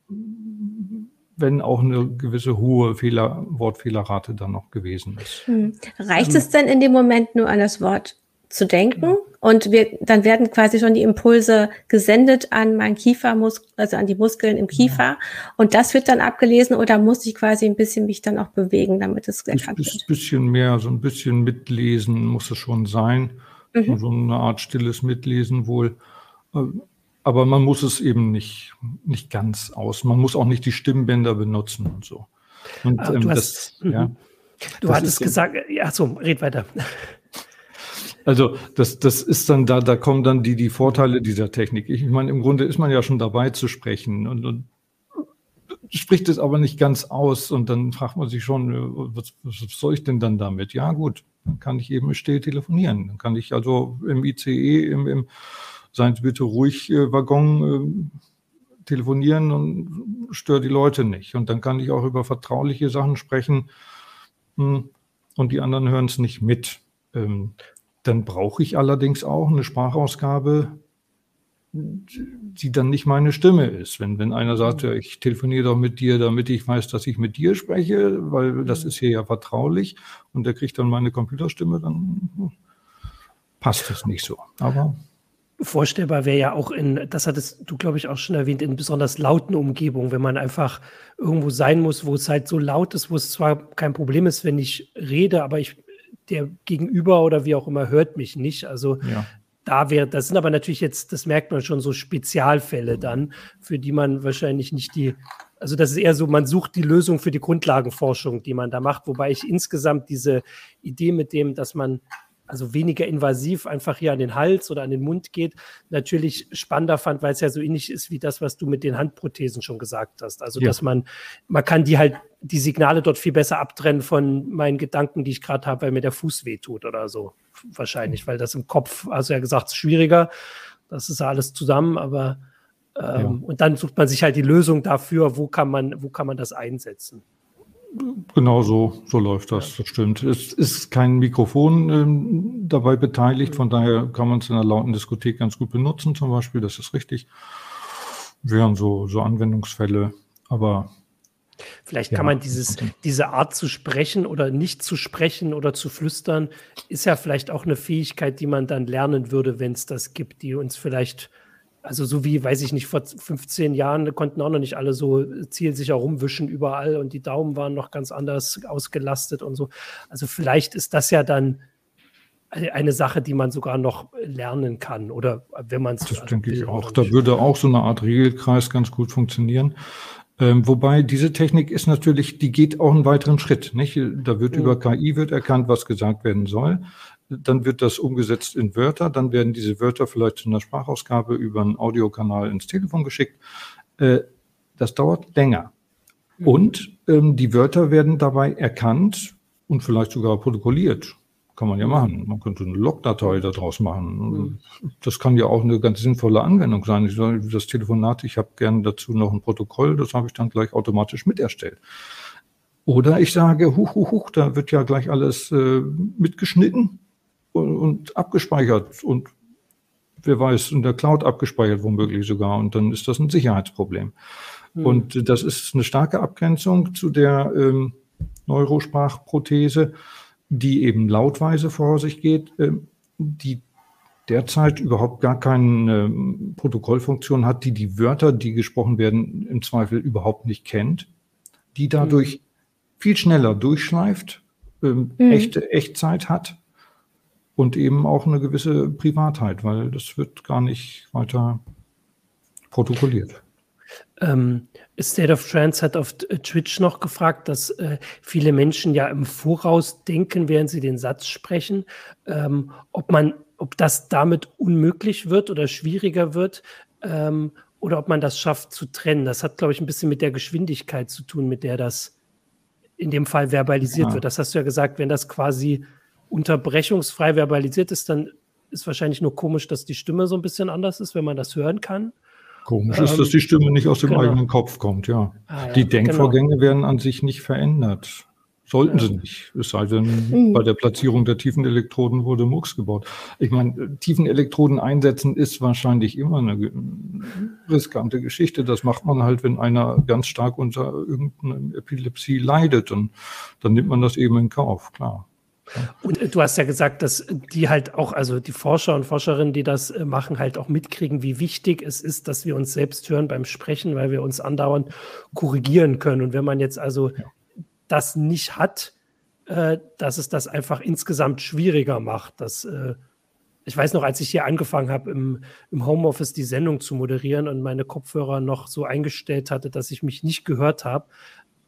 S4: wenn auch eine gewisse hohe Fehler, Wortfehlerrate dann noch gewesen ist. Hm.
S3: Reicht ähm, es denn in dem Moment nur an das Wort zu denken ja. und wir, dann werden quasi schon die Impulse gesendet an meinen Kiefermuskel, also an die Muskeln im Kiefer ja. und das wird dann abgelesen oder muss ich quasi ein bisschen mich dann auch bewegen, damit es
S4: erkannt wird? Ein bisschen mehr, so ein bisschen mitlesen muss es schon sein, mhm. so eine Art stilles Mitlesen wohl. Aber man muss es eben nicht, nicht ganz aus. Man muss auch nicht die Stimmbänder benutzen und so. Und
S1: ähm, du, hast, das, ja, du hattest gesagt, ja, so, red weiter.
S4: Also das, das ist dann da, da kommen dann die, die Vorteile dieser Technik. Ich meine, im Grunde ist man ja schon dabei zu sprechen und, und spricht es aber nicht ganz aus und dann fragt man sich schon, äh, was, was soll ich denn dann damit? Ja gut, dann kann ich eben still telefonieren. Dann kann ich also im ICE, im, im seien Sie bitte ruhig, äh, Waggon äh, telefonieren und stört die Leute nicht. Und dann kann ich auch über vertrauliche Sachen sprechen mh, hm, und die anderen hören es nicht mit. Ähm, dann brauche ich allerdings auch eine Sprachausgabe, die dann nicht meine Stimme ist. Wenn, wenn einer sagt, ja, ich telefoniere doch mit dir, damit ich weiß, dass ich mit dir spreche, weil das ist hier ja vertraulich und der kriegt dann meine Computerstimme, dann hm, passt das nicht so. Aber
S1: vorstellbar wäre ja auch in, das hattest du, glaube ich, auch schon erwähnt, in besonders lauten Umgebungen, wenn man einfach irgendwo sein muss, wo es halt so laut ist, wo es zwar kein Problem ist, wenn ich rede, aber ich, der Gegenüber oder wie auch immer hört mich nicht. Also ja. da wäre, das sind aber natürlich jetzt, das merkt man schon, so Spezialfälle dann, für die man wahrscheinlich nicht die, also das ist eher so, man sucht die Lösung für die Grundlagenforschung, die man da macht, wobei ich insgesamt diese Idee mit dem, dass man also weniger invasiv einfach hier an den Hals oder an den Mund geht, natürlich spannender fand, weil es ja so ähnlich ist wie das, was du mit den Handprothesen schon gesagt hast. Also, ja. dass man, man kann die halt, die Signale dort viel besser abtrennen von meinen Gedanken, die ich gerade habe, weil mir der Fuß wehtut oder so. Wahrscheinlich, weil das im Kopf, also ja gesagt, schwieriger. Das ist alles zusammen, aber ähm, ja. und dann sucht man sich halt die Lösung dafür, wo kann man, wo kann man das einsetzen.
S4: Genau so, so läuft das, das stimmt. Es ist kein Mikrofon ähm, dabei beteiligt, von daher kann man es in einer lauten Diskothek ganz gut benutzen, zum Beispiel, das ist richtig. Wären so, so Anwendungsfälle, aber.
S1: Vielleicht ja, kann man dieses, diese Art zu sprechen oder nicht zu sprechen oder zu flüstern, ist ja vielleicht auch eine Fähigkeit, die man dann lernen würde, wenn es das gibt, die uns vielleicht also so wie, weiß ich nicht, vor 15 Jahren konnten auch noch nicht alle so zielsicher rumwischen überall und die Daumen waren noch ganz anders ausgelastet und so. Also vielleicht ist das ja dann eine Sache, die man sogar noch lernen kann oder wenn man es.
S4: Das denke ich auch. Da würde auch so eine Art Regelkreis ganz gut funktionieren. Ähm, wobei diese Technik ist natürlich, die geht auch einen weiteren Schritt. Nicht? Da wird mhm. über KI wird erkannt, was gesagt werden soll dann wird das umgesetzt in Wörter, dann werden diese Wörter vielleicht zu einer Sprachausgabe über einen Audiokanal ins Telefon geschickt. Äh, das dauert länger. Mhm. Und ähm, die Wörter werden dabei erkannt und vielleicht sogar protokolliert. Kann man ja machen. Man könnte eine Logdatei daraus machen. Mhm. Das kann ja auch eine ganz sinnvolle Anwendung sein. Ich sage, das Telefonat, ich habe gerne dazu noch ein Protokoll, das habe ich dann gleich automatisch miterstellt. Oder ich sage, huch, huch, huch, da wird ja gleich alles äh, mitgeschnitten und, und abgespeichert und wer weiß, in der Cloud abgespeichert womöglich sogar und dann ist das ein Sicherheitsproblem. Mhm. Und das ist eine starke Abgrenzung zu der ähm, Neurosprachprothese, die eben lautweise vor sich geht, ähm, die derzeit überhaupt gar keine ähm, Protokollfunktion hat, die die Wörter, die gesprochen werden, im Zweifel überhaupt nicht kennt, die dadurch mhm. viel schneller durchschleift, ähm, mhm. echte Echtzeit hat und eben auch eine gewisse Privatheit, weil das wird gar nicht weiter protokolliert.
S1: Ähm, State of Trance hat auf Twitch noch gefragt, dass äh, viele Menschen ja im Voraus denken, während sie den Satz sprechen, ähm, ob man, ob das damit unmöglich wird oder schwieriger wird ähm, oder ob man das schafft zu trennen. Das hat, glaube ich, ein bisschen mit der Geschwindigkeit zu tun, mit der das in dem Fall verbalisiert ja. wird. Das hast du ja gesagt, wenn das quasi unterbrechungsfrei verbalisiert ist, dann ist wahrscheinlich nur komisch, dass die Stimme so ein bisschen anders ist, wenn man das hören kann.
S4: Komisch ähm, ist, dass die Stimme nicht aus dem genau. eigenen Kopf kommt, ja. Ah, ja die Denkvorgänge genau. werden an sich nicht verändert. Sollten ja. sie nicht. Es sei denn, mhm. bei der Platzierung der Tiefenelektroden wurde Mux gebaut. Ich meine, Tiefenelektroden einsetzen ist wahrscheinlich immer eine riskante Geschichte. Das macht man halt, wenn einer ganz stark unter irgendeiner Epilepsie leidet. Und dann nimmt man das eben in Kauf, klar.
S1: Und äh, du hast ja gesagt, dass die halt auch, also die Forscher und Forscherinnen, die das äh, machen, halt auch mitkriegen, wie wichtig es ist, dass wir uns selbst hören beim Sprechen, weil wir uns andauernd korrigieren können. Und wenn man jetzt also das nicht hat, äh, dass es das einfach insgesamt schwieriger macht. Dass, ich weiß noch, als ich hier angefangen habe, im, im Homeoffice die Sendung zu moderieren und meine Kopfhörer noch so eingestellt hatte, dass ich mich nicht gehört habe,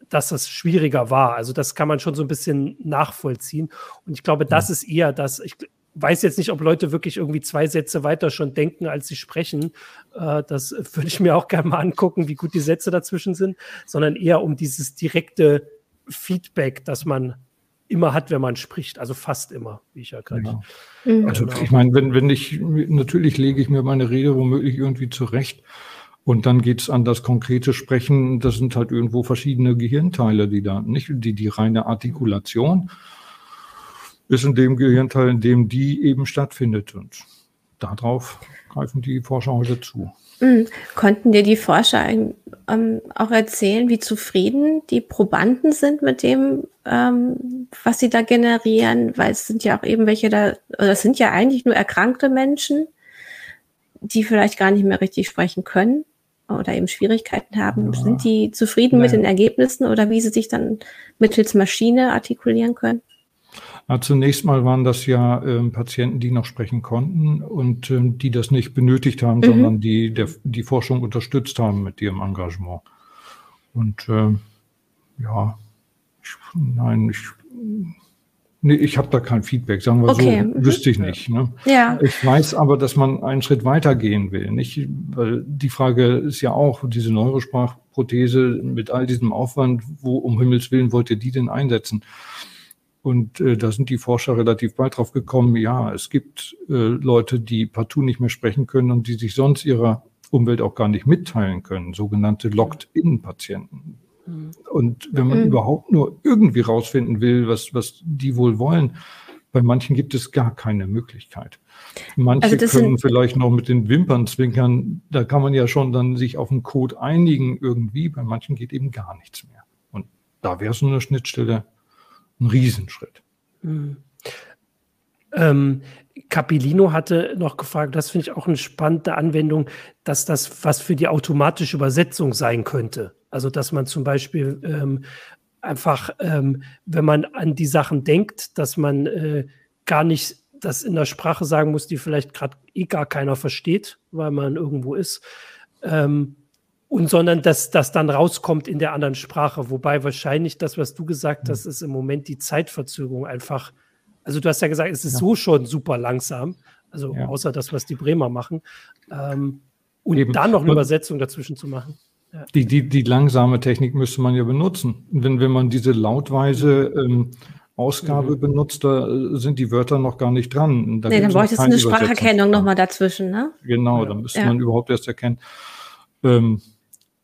S1: dass das schwieriger war. Also das kann man schon so ein bisschen nachvollziehen. Und ich glaube, das ja. ist eher das. Ich weiß jetzt nicht, ob Leute wirklich irgendwie zwei Sätze weiter schon denken, als sie sprechen. Äh, das [laughs] würde ich mir auch gerne mal angucken, wie gut die Sätze dazwischen sind, sondern eher um dieses direkte Feedback, das man immer hat, wenn man spricht. Also fast immer, wie ich ja gerade.
S4: Genau. Mhm. Also ich meine, wenn, wenn ich, natürlich lege ich mir meine Rede womöglich irgendwie zurecht. Und dann geht's an das konkrete Sprechen. Das sind halt irgendwo verschiedene Gehirnteile, die da, nicht die, die reine Artikulation ist in dem Gehirnteil, in dem die eben stattfindet. Und darauf greifen die Forscher heute zu.
S3: Mhm. Konnten dir die Forscher ähm, auch erzählen, wie zufrieden die Probanden sind mit dem, ähm, was sie da generieren? Weil es sind ja auch eben welche da, oder es sind ja eigentlich nur erkrankte Menschen, die vielleicht gar nicht mehr richtig sprechen können oder eben Schwierigkeiten haben, ja. sind die zufrieden Nein. mit den Ergebnissen oder wie sie sich dann mittels Maschine artikulieren können?
S4: Na, zunächst mal waren das ja ähm, Patienten, die noch sprechen konnten und ähm, die das nicht benötigt haben, mhm. sondern die der, die Forschung unterstützt haben mit ihrem Engagement. Und ähm, ja, ich, nein, ich Nee, ich habe da kein Feedback, sagen wir okay. so, wüsste ich nicht. Ne? Ja. Ich weiß aber, dass man einen Schritt weiter gehen will. Nicht? Weil die Frage ist ja auch, diese Neurosprachprothese mit all diesem Aufwand, wo um Himmels Willen wollt ihr die denn einsetzen? Und äh, da sind die Forscher relativ bald drauf gekommen, ja, es gibt äh, Leute, die partout nicht mehr sprechen können und die sich sonst ihrer Umwelt auch gar nicht mitteilen können, sogenannte Locked-in-Patienten. Mhm. Und wenn man mhm. überhaupt nur irgendwie rausfinden will, was, was die wohl wollen, bei manchen gibt es gar keine Möglichkeit. Manche also können vielleicht noch mit den Wimpern zwinkern. Da kann man ja schon dann sich auf einen Code einigen irgendwie. Bei manchen geht eben gar nichts mehr. Und da wäre so eine Schnittstelle ein Riesenschritt. Mhm.
S1: Ähm, Capilino hatte noch gefragt, das finde ich auch eine spannende Anwendung, dass das was für die automatische Übersetzung sein könnte. Also dass man zum Beispiel ähm, einfach, ähm, wenn man an die Sachen denkt, dass man äh, gar nicht das in der Sprache sagen muss, die vielleicht gerade eh gar keiner versteht, weil man irgendwo ist. Ähm, und sondern dass das dann rauskommt in der anderen Sprache. Wobei wahrscheinlich das, was du gesagt hast, ist im Moment die Zeitverzögerung einfach also du hast ja gesagt, es ist ja. so schon super langsam. Also ja. außer das, was die Bremer machen. Ähm, und Eben. dann noch eine Übersetzung dazwischen zu machen.
S4: Ja. Die, die, die langsame Technik müsste man ja benutzen. Wenn, wenn man diese lautweise ähm, Ausgabe mhm. benutzt, da sind die Wörter noch gar nicht dran.
S3: Da nee, dann bräuchte es eine Spracherkennung nochmal dazwischen, ne?
S4: Genau, dann müsste man überhaupt erst erkennen. Ähm,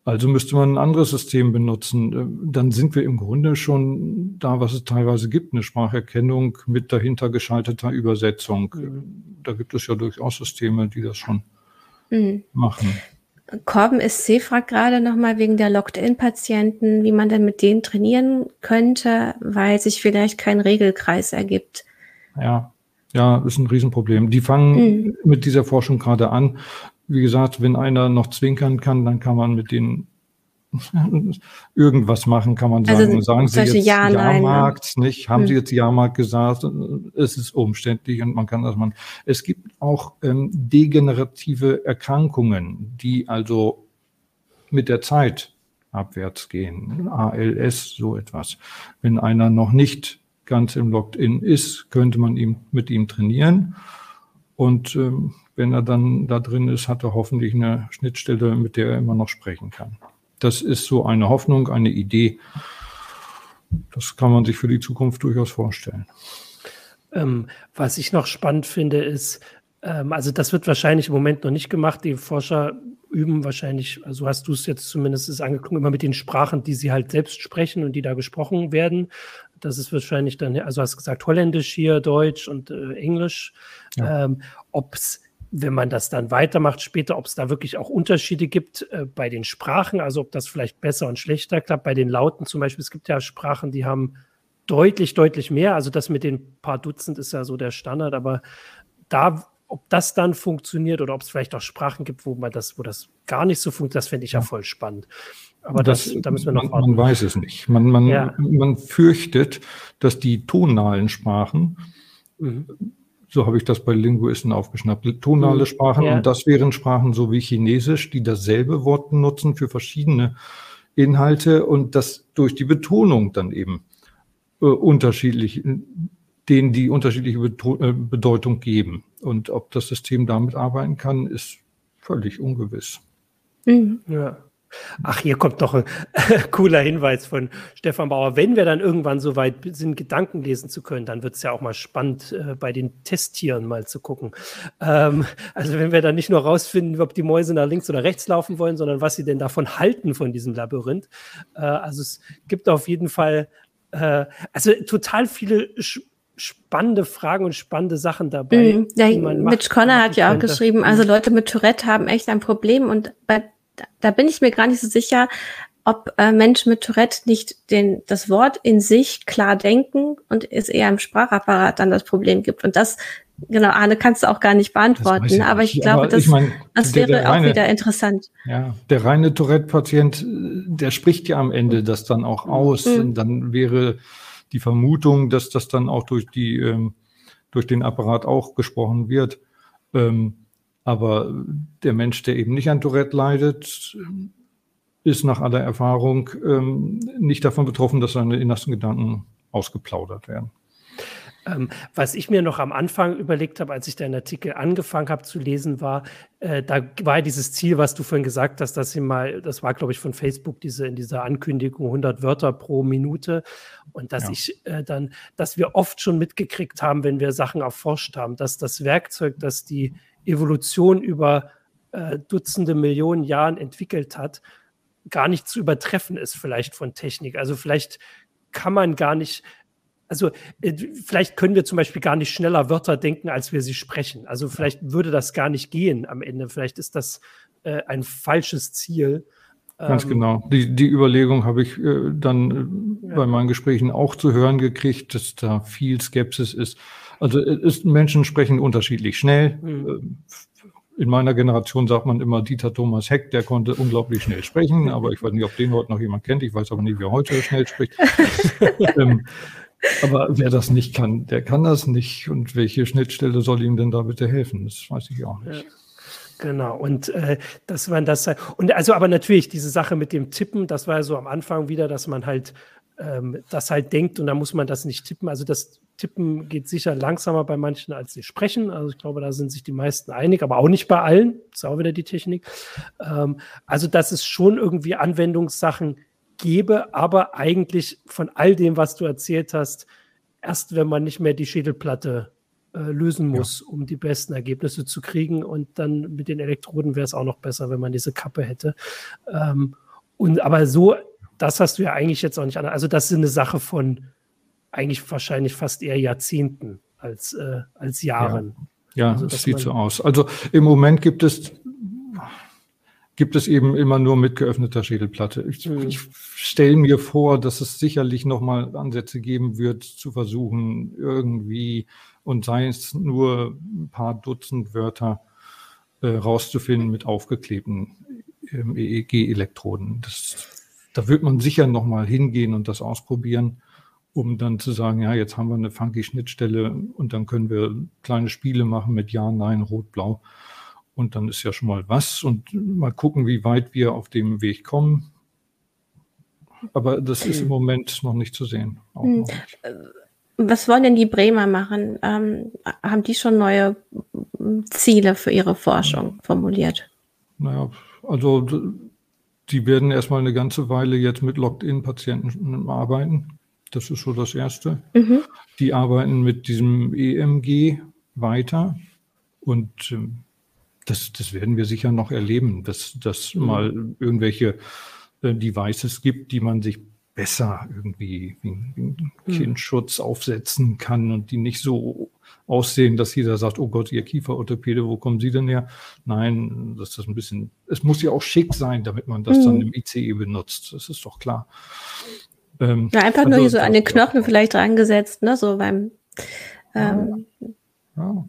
S4: also müsste man ein anderes System benutzen. Äh, dann sind wir im Grunde schon da, was es teilweise gibt, eine Spracherkennung mit dahinter geschalteter Übersetzung. Mhm. Da gibt es ja durchaus Systeme, die das schon mhm. machen.
S3: Corben SC fragt gerade nochmal wegen der Locked-In-Patienten, wie man denn mit denen trainieren könnte, weil sich vielleicht kein Regelkreis ergibt.
S4: Ja, ja, ist ein Riesenproblem. Die fangen mhm. mit dieser Forschung gerade an wie gesagt, wenn einer noch zwinkern kann, dann kann man mit denen [laughs] irgendwas machen, kann man sagen. Also, sagen Sie jetzt ja, Jahrmarkt, ne? nicht? Haben hm. Sie jetzt Jahrmarkt gesagt? Es ist umständlich und man kann das machen. Es gibt auch ähm, degenerative Erkrankungen, die also mit der Zeit abwärts gehen. ALS, so etwas. Wenn einer noch nicht ganz im Locked-in ist, könnte man ihm mit ihm trainieren. Und ähm, wenn er dann da drin ist, hat er hoffentlich eine Schnittstelle, mit der er immer noch sprechen kann. Das ist so eine Hoffnung, eine Idee. Das kann man sich für die Zukunft durchaus vorstellen.
S1: Ähm, was ich noch spannend finde, ist, ähm, also das wird wahrscheinlich im Moment noch nicht gemacht. Die Forscher üben wahrscheinlich, also hast du es jetzt zumindest angeklungen, immer mit den Sprachen, die sie halt selbst sprechen und die da gesprochen werden. Das ist wahrscheinlich dann, also hast gesagt Holländisch hier, Deutsch und äh, Englisch. Ja. Ähm, Ob es wenn man das dann weitermacht später, ob es da wirklich auch Unterschiede gibt äh, bei den Sprachen, also ob das vielleicht besser und schlechter klappt. Bei den Lauten zum Beispiel, es gibt ja Sprachen, die haben deutlich, deutlich mehr. Also das mit den paar Dutzend ist ja so der Standard, aber da, ob das dann funktioniert oder ob es vielleicht auch Sprachen gibt, wo man das, wo das gar nicht so funktioniert, das fände ich ja voll spannend.
S4: Aber das, das, da müssen wir noch man, warten. Man weiß es nicht. Man, man, ja. man fürchtet, dass die tonalen Sprachen mhm so habe ich das bei Linguisten aufgeschnappt. Tonale mhm. Sprachen ja. und das wären Sprachen so wie Chinesisch, die dasselbe Wort benutzen für verschiedene Inhalte und das durch die Betonung dann eben äh, unterschiedlich, denen die unterschiedliche Beto äh, Bedeutung geben. Und ob das System damit arbeiten kann, ist völlig ungewiss.
S1: Mhm. Ja. Ach, hier kommt noch ein [laughs] cooler Hinweis von Stefan Bauer. Wenn wir dann irgendwann so weit sind, Gedanken lesen zu können, dann wird es ja auch mal spannend, äh, bei den Testtieren mal zu gucken. Ähm, also wenn wir dann nicht nur rausfinden, ob die Mäuse nach links oder rechts laufen wollen, sondern was sie denn davon halten von diesem Labyrinth. Äh, also es gibt auf jeden Fall, äh, also total viele spannende Fragen und spannende Sachen dabei. Mhm.
S3: Ja, Mitch Conner hat ja auch geschrieben, also Leute mit Tourette haben echt ein Problem und bei da bin ich mir gar nicht so sicher, ob äh, Menschen mit Tourette nicht den, das Wort in sich klar denken und es eher im Sprachapparat dann das Problem gibt. Und das, genau, Arne, kannst du auch gar nicht beantworten. Ich aber ich glaube, das, ich mein, das wäre der, der reine, auch wieder interessant.
S4: Ja, der reine Tourette-Patient, der spricht ja am Ende das dann auch aus. Mhm. Und dann wäre die Vermutung, dass das dann auch durch die, ähm, durch den Apparat auch gesprochen wird. Ähm, aber der Mensch, der eben nicht an Tourette leidet, ist nach aller Erfahrung ähm, nicht davon betroffen, dass seine innersten Gedanken ausgeplaudert werden.
S1: Ähm, was ich mir noch am Anfang überlegt habe, als ich deinen Artikel angefangen habe zu lesen, war, äh, da war dieses Ziel, was du vorhin gesagt hast, dass sie mal, das war, glaube ich, von Facebook, diese in dieser Ankündigung 100 Wörter pro Minute. Und dass ja. ich äh, dann, dass wir oft schon mitgekriegt haben, wenn wir Sachen erforscht haben, dass das Werkzeug, das die Evolution über äh, Dutzende Millionen Jahren entwickelt hat, gar nicht zu übertreffen ist, vielleicht von Technik. Also vielleicht kann man gar nicht, also äh, vielleicht können wir zum Beispiel gar nicht schneller Wörter denken, als wir sie sprechen. Also vielleicht würde das gar nicht gehen am Ende. Vielleicht ist das äh, ein falsches Ziel.
S4: Ganz ähm, genau. Die, die Überlegung habe ich äh, dann äh, ja. bei meinen Gesprächen auch zu hören gekriegt, dass da viel Skepsis ist. Also äh, ist, Menschen sprechen unterschiedlich schnell. Mhm. In meiner Generation sagt man immer Dieter Thomas Heck, der konnte unglaublich schnell sprechen, aber ich weiß nicht, ob den heute noch jemand kennt. Ich weiß aber nicht, wer heute schnell spricht. [laughs] ähm, aber wer das nicht kann, der kann das nicht. Und welche Schnittstelle soll ihm denn da bitte helfen? Das weiß ich auch nicht. Ja.
S1: Genau, und äh, dass man das und also aber natürlich diese Sache mit dem Tippen, das war ja so am Anfang wieder, dass man halt ähm, das halt denkt und da muss man das nicht tippen. Also das Tippen geht sicher langsamer bei manchen als sie sprechen. Also ich glaube, da sind sich die meisten einig, aber auch nicht bei allen. Ist auch wieder die Technik. Ähm, also dass es schon irgendwie Anwendungssachen gäbe, aber eigentlich von all dem, was du erzählt hast, erst wenn man nicht mehr die Schädelplatte äh, lösen muss, ja. um die besten Ergebnisse zu kriegen. Und dann mit den Elektroden wäre es auch noch besser, wenn man diese Kappe hätte. Ähm, und aber so, das hast du ja eigentlich jetzt auch nicht an. Also, das ist eine Sache von eigentlich wahrscheinlich fast eher Jahrzehnten als, äh, als Jahren.
S4: Ja, ja
S1: also,
S4: das sieht so aus. Also im Moment gibt es gibt es eben immer nur mit geöffneter Schädelplatte. Ich, mhm. ich stelle mir vor, dass es sicherlich nochmal Ansätze geben wird, zu versuchen, irgendwie und sei es nur ein paar Dutzend Wörter äh, rauszufinden mit aufgeklebten ähm, EEG-Elektroden. Da wird man sicher nochmal hingehen und das ausprobieren, um dann zu sagen, ja, jetzt haben wir eine funky Schnittstelle und dann können wir kleine Spiele machen mit Ja, Nein, Rot, Blau. Und dann ist ja schon mal was und mal gucken, wie weit wir auf dem Weg kommen. Aber das ist im Moment noch nicht zu sehen. Hm.
S3: Was wollen denn die Bremer machen? Ähm, haben die schon neue Ziele für ihre Forschung formuliert?
S4: Naja, also die werden erstmal eine ganze Weile jetzt mit Locked-in-Patienten arbeiten. Das ist so das Erste. Mhm. Die arbeiten mit diesem EMG weiter und ähm, das, das werden wir sicher noch erleben, dass das mhm. mal irgendwelche äh, Devices gibt, die man sich besser irgendwie wie einen hm. Kindschutz aufsetzen kann und die nicht so aussehen, dass jeder sagt, oh Gott, ihr Kieferorthopäde, wo kommen Sie denn her? Nein, dass das ein bisschen, es muss ja auch schick sein, damit man das mhm. dann im ICE benutzt. Das ist doch klar.
S3: Ähm, ja, einfach nur hier so an den Knochen vielleicht drangesetzt, ne, so beim ähm,
S4: ja.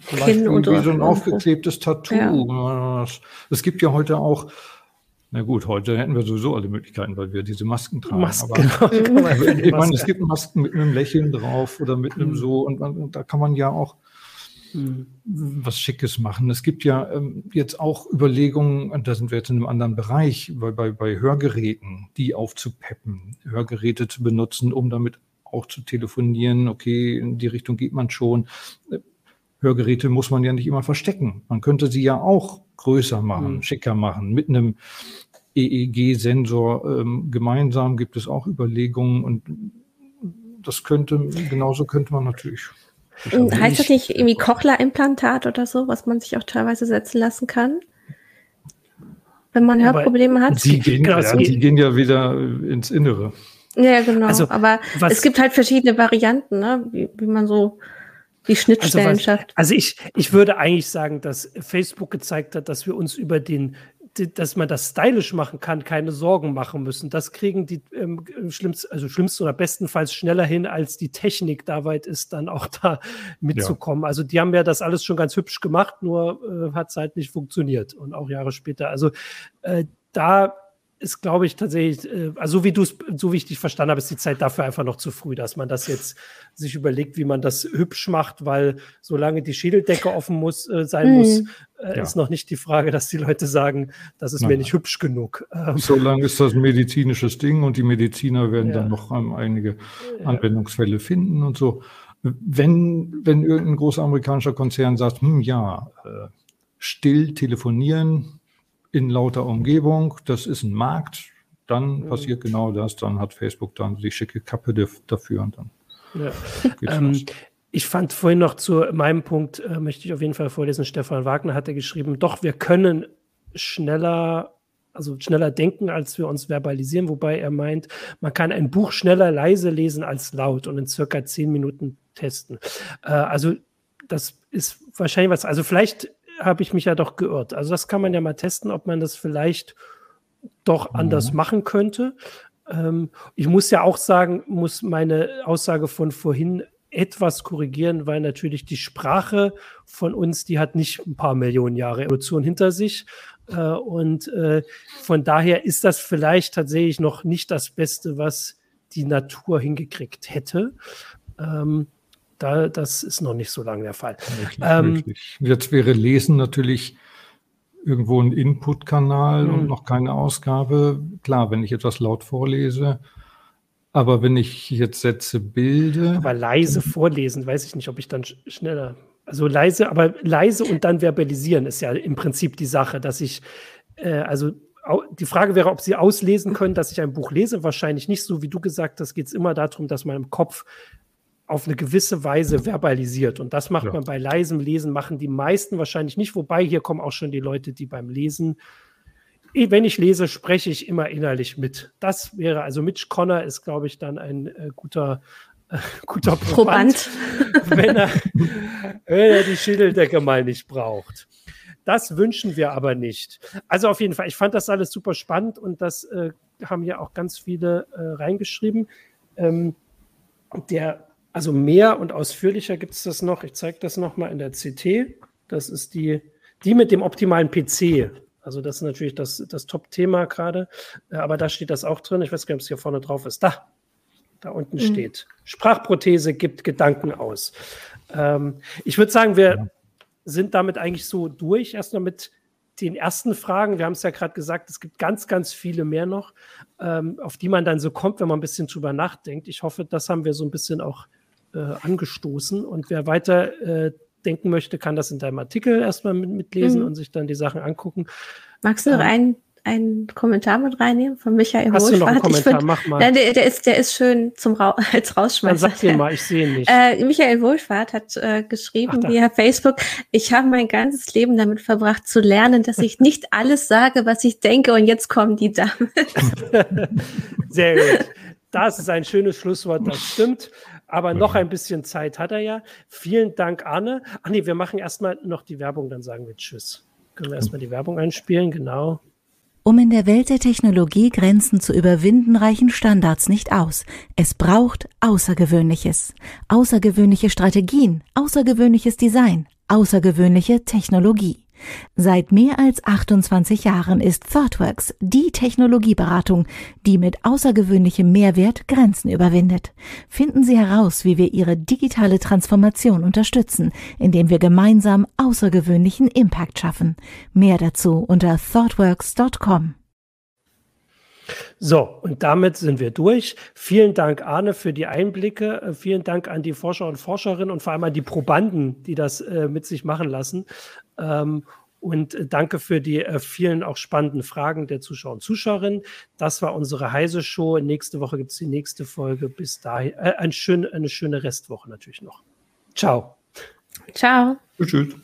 S4: Vielleicht Kinn irgendwie so ein aufgeklebtes Tattoo. Ja. Es gibt ja heute auch na gut, heute hätten wir sowieso alle Möglichkeiten, weil wir diese Masken tragen. Masken, aber [laughs] genau. ich meine, es gibt Masken mit einem Lächeln drauf oder mit einem mhm. so und, und, da kann man ja auch mhm. was Schickes machen. Es gibt ja ähm, jetzt auch Überlegungen, und da sind wir jetzt in einem anderen Bereich, bei, bei, bei Hörgeräten, die aufzupeppen, Hörgeräte zu benutzen, um damit auch zu telefonieren. Okay, in die Richtung geht man schon. Hörgeräte muss man ja nicht immer verstecken. Man könnte sie ja auch größer machen, mhm. schicker machen, mit einem EEG-Sensor ähm, gemeinsam gibt es auch Überlegungen und das könnte, genauso könnte man natürlich.
S3: Heißt das nicht irgendwie Cochlea-Implantat oder so, was man sich auch teilweise setzen lassen kann? Wenn man Hörprobleme hat?
S4: Die gehen, genau, ja, die gehen ja wieder ins Innere.
S3: Ja, genau. Also, Aber es gibt halt verschiedene Varianten, ne? wie, wie man so die Schnittstellen
S1: also,
S3: schafft.
S1: Also ich, ich würde eigentlich sagen, dass Facebook gezeigt hat, dass wir uns über den, dass man das stylisch machen kann, keine Sorgen machen müssen. Das kriegen die ähm, schlimmst, also schlimmsten oder bestenfalls schneller hin, als die Technik da weit ist, dann auch [laughs] da mitzukommen. Ja. Also die haben ja das alles schon ganz hübsch gemacht, nur äh, hat es halt nicht funktioniert und auch Jahre später. Also äh, da ist, glaube ich, tatsächlich, äh, also so wie du es, so wie ich dich verstanden habe, ist die Zeit dafür einfach noch zu früh, dass man das jetzt sich überlegt, wie man das hübsch macht, weil solange die Schädeldecke offen muss, äh, sein hm. muss, äh, ja. ist noch nicht die Frage, dass die Leute sagen, das ist Nein. mir nicht hübsch genug.
S4: Ähm, solange ist das ein medizinisches Ding und die Mediziner werden ja. dann noch ähm, einige Anwendungsfälle finden und so. Wenn, wenn irgendein großer amerikanischer Konzern sagt, hm, ja, äh, still telefonieren, in lauter Umgebung, das ist ein Markt, dann mhm. passiert genau das, dann hat Facebook dann die schicke Kappe dafür und dann.
S1: Ja. Ähm, ich fand vorhin noch zu meinem Punkt, äh, möchte ich auf jeden Fall vorlesen, Stefan Wagner hatte geschrieben, doch wir können schneller also schneller denken, als wir uns verbalisieren, wobei er meint, man kann ein Buch schneller leise lesen als laut und in circa zehn Minuten testen. Äh, also das ist wahrscheinlich was, also vielleicht habe ich mich ja doch geirrt. Also das kann man ja mal testen, ob man das vielleicht doch mhm. anders machen könnte. Ähm, ich muss ja auch sagen, muss meine Aussage von vorhin etwas korrigieren, weil natürlich die Sprache von uns, die hat nicht ein paar Millionen Jahre Evolution hinter sich. Äh, und äh, von daher ist das vielleicht tatsächlich noch nicht das Beste, was die Natur hingekriegt hätte. Ähm, da, das ist noch nicht so lange der Fall.
S4: Ähm. Jetzt wäre Lesen natürlich irgendwo ein Input-Kanal und mhm. noch keine Ausgabe. Klar, wenn ich etwas laut vorlese, aber wenn ich jetzt Sätze bilde.
S1: Aber leise vorlesen, weiß ich nicht, ob ich dann schneller. Also leise, aber leise und dann verbalisieren ist ja im Prinzip die Sache, dass ich, äh, also die Frage wäre, ob Sie auslesen können, dass ich ein Buch lese. Wahrscheinlich nicht so, wie du gesagt hast, geht es immer darum, dass man im Kopf auf eine gewisse Weise verbalisiert. Und das macht ja. man bei leisem Lesen, machen die meisten wahrscheinlich nicht. Wobei hier kommen auch schon die Leute, die beim Lesen wenn ich lese, spreche ich immer innerlich mit. Das wäre, also Mitch Connor ist, glaube ich, dann ein äh, guter, äh, guter [laughs] Proband, Proband. wenn, er, [laughs] wenn er die Schädeldecke mal nicht braucht. Das wünschen wir aber nicht. Also auf jeden Fall, ich fand das alles super spannend und das äh, haben ja auch ganz viele äh, reingeschrieben. Ähm, der, also mehr und ausführlicher gibt es das noch. Ich zeige das nochmal in der CT. Das ist die, die mit dem optimalen PC. Also das ist natürlich das, das Top-Thema gerade. Äh, aber da steht das auch drin. Ich weiß gar nicht, ob es hier vorne drauf ist. Da, da unten mhm. steht. Sprachprothese gibt Gedanken aus. Ähm, ich würde sagen, wir ja. sind damit eigentlich so durch. Erstmal mit den ersten Fragen. Wir haben es ja gerade gesagt, es gibt ganz, ganz viele mehr noch, ähm, auf die man dann so kommt, wenn man ein bisschen drüber nachdenkt. Ich hoffe, das haben wir so ein bisschen auch äh, angestoßen. Und wer weiter äh, denken möchte, kann das in deinem Artikel erstmal mit, mitlesen mhm. und sich dann die Sachen angucken.
S3: Magst du noch ähm, einen, einen Kommentar mit reinnehmen von Michael
S1: Hast Wohlfahrt? Du noch einen Kommentar? Find, Mach mal.
S3: Nein, der, der, ist, der ist schön zum Ra [laughs] als Rausschmeißen.
S1: Dann sag dir mal, ich sehe ihn nicht.
S3: Äh, Michael Wohlfahrt hat äh, geschrieben Ach, via Facebook, ich habe mein ganzes Leben damit verbracht zu lernen, dass ich nicht [laughs] alles sage, was ich denke und jetzt kommen die Damen. [laughs]
S1: Sehr gut. Das ist ein schönes Schlusswort, das stimmt. Aber noch ein bisschen Zeit hat er ja. Vielen Dank, Arne. Ach nee, wir machen erstmal noch die Werbung, dann sagen wir Tschüss. Können wir erstmal die Werbung einspielen, genau.
S2: Um in der Welt der Technologie Grenzen zu überwinden, reichen Standards nicht aus. Es braucht Außergewöhnliches. Außergewöhnliche Strategien, außergewöhnliches Design, außergewöhnliche Technologie. Seit mehr als 28 Jahren ist ThoughtWorks die Technologieberatung, die mit außergewöhnlichem Mehrwert Grenzen überwindet. Finden Sie heraus, wie wir Ihre digitale Transformation unterstützen, indem wir gemeinsam außergewöhnlichen Impact schaffen. Mehr dazu unter thoughtworks.com.
S1: So, und damit sind wir durch. Vielen Dank, Arne, für die Einblicke. Vielen Dank an die Forscher und Forscherinnen und vor allem an die Probanden, die das äh, mit sich machen lassen. Ähm, und äh, danke für die äh, vielen auch spannenden Fragen der Zuschauer und Zuschauerinnen. Das war unsere Heise Show. Nächste Woche gibt es die nächste Folge. Bis dahin äh, ein schön, eine schöne Restwoche natürlich noch. Ciao.
S3: Ciao.
S4: Tschüss.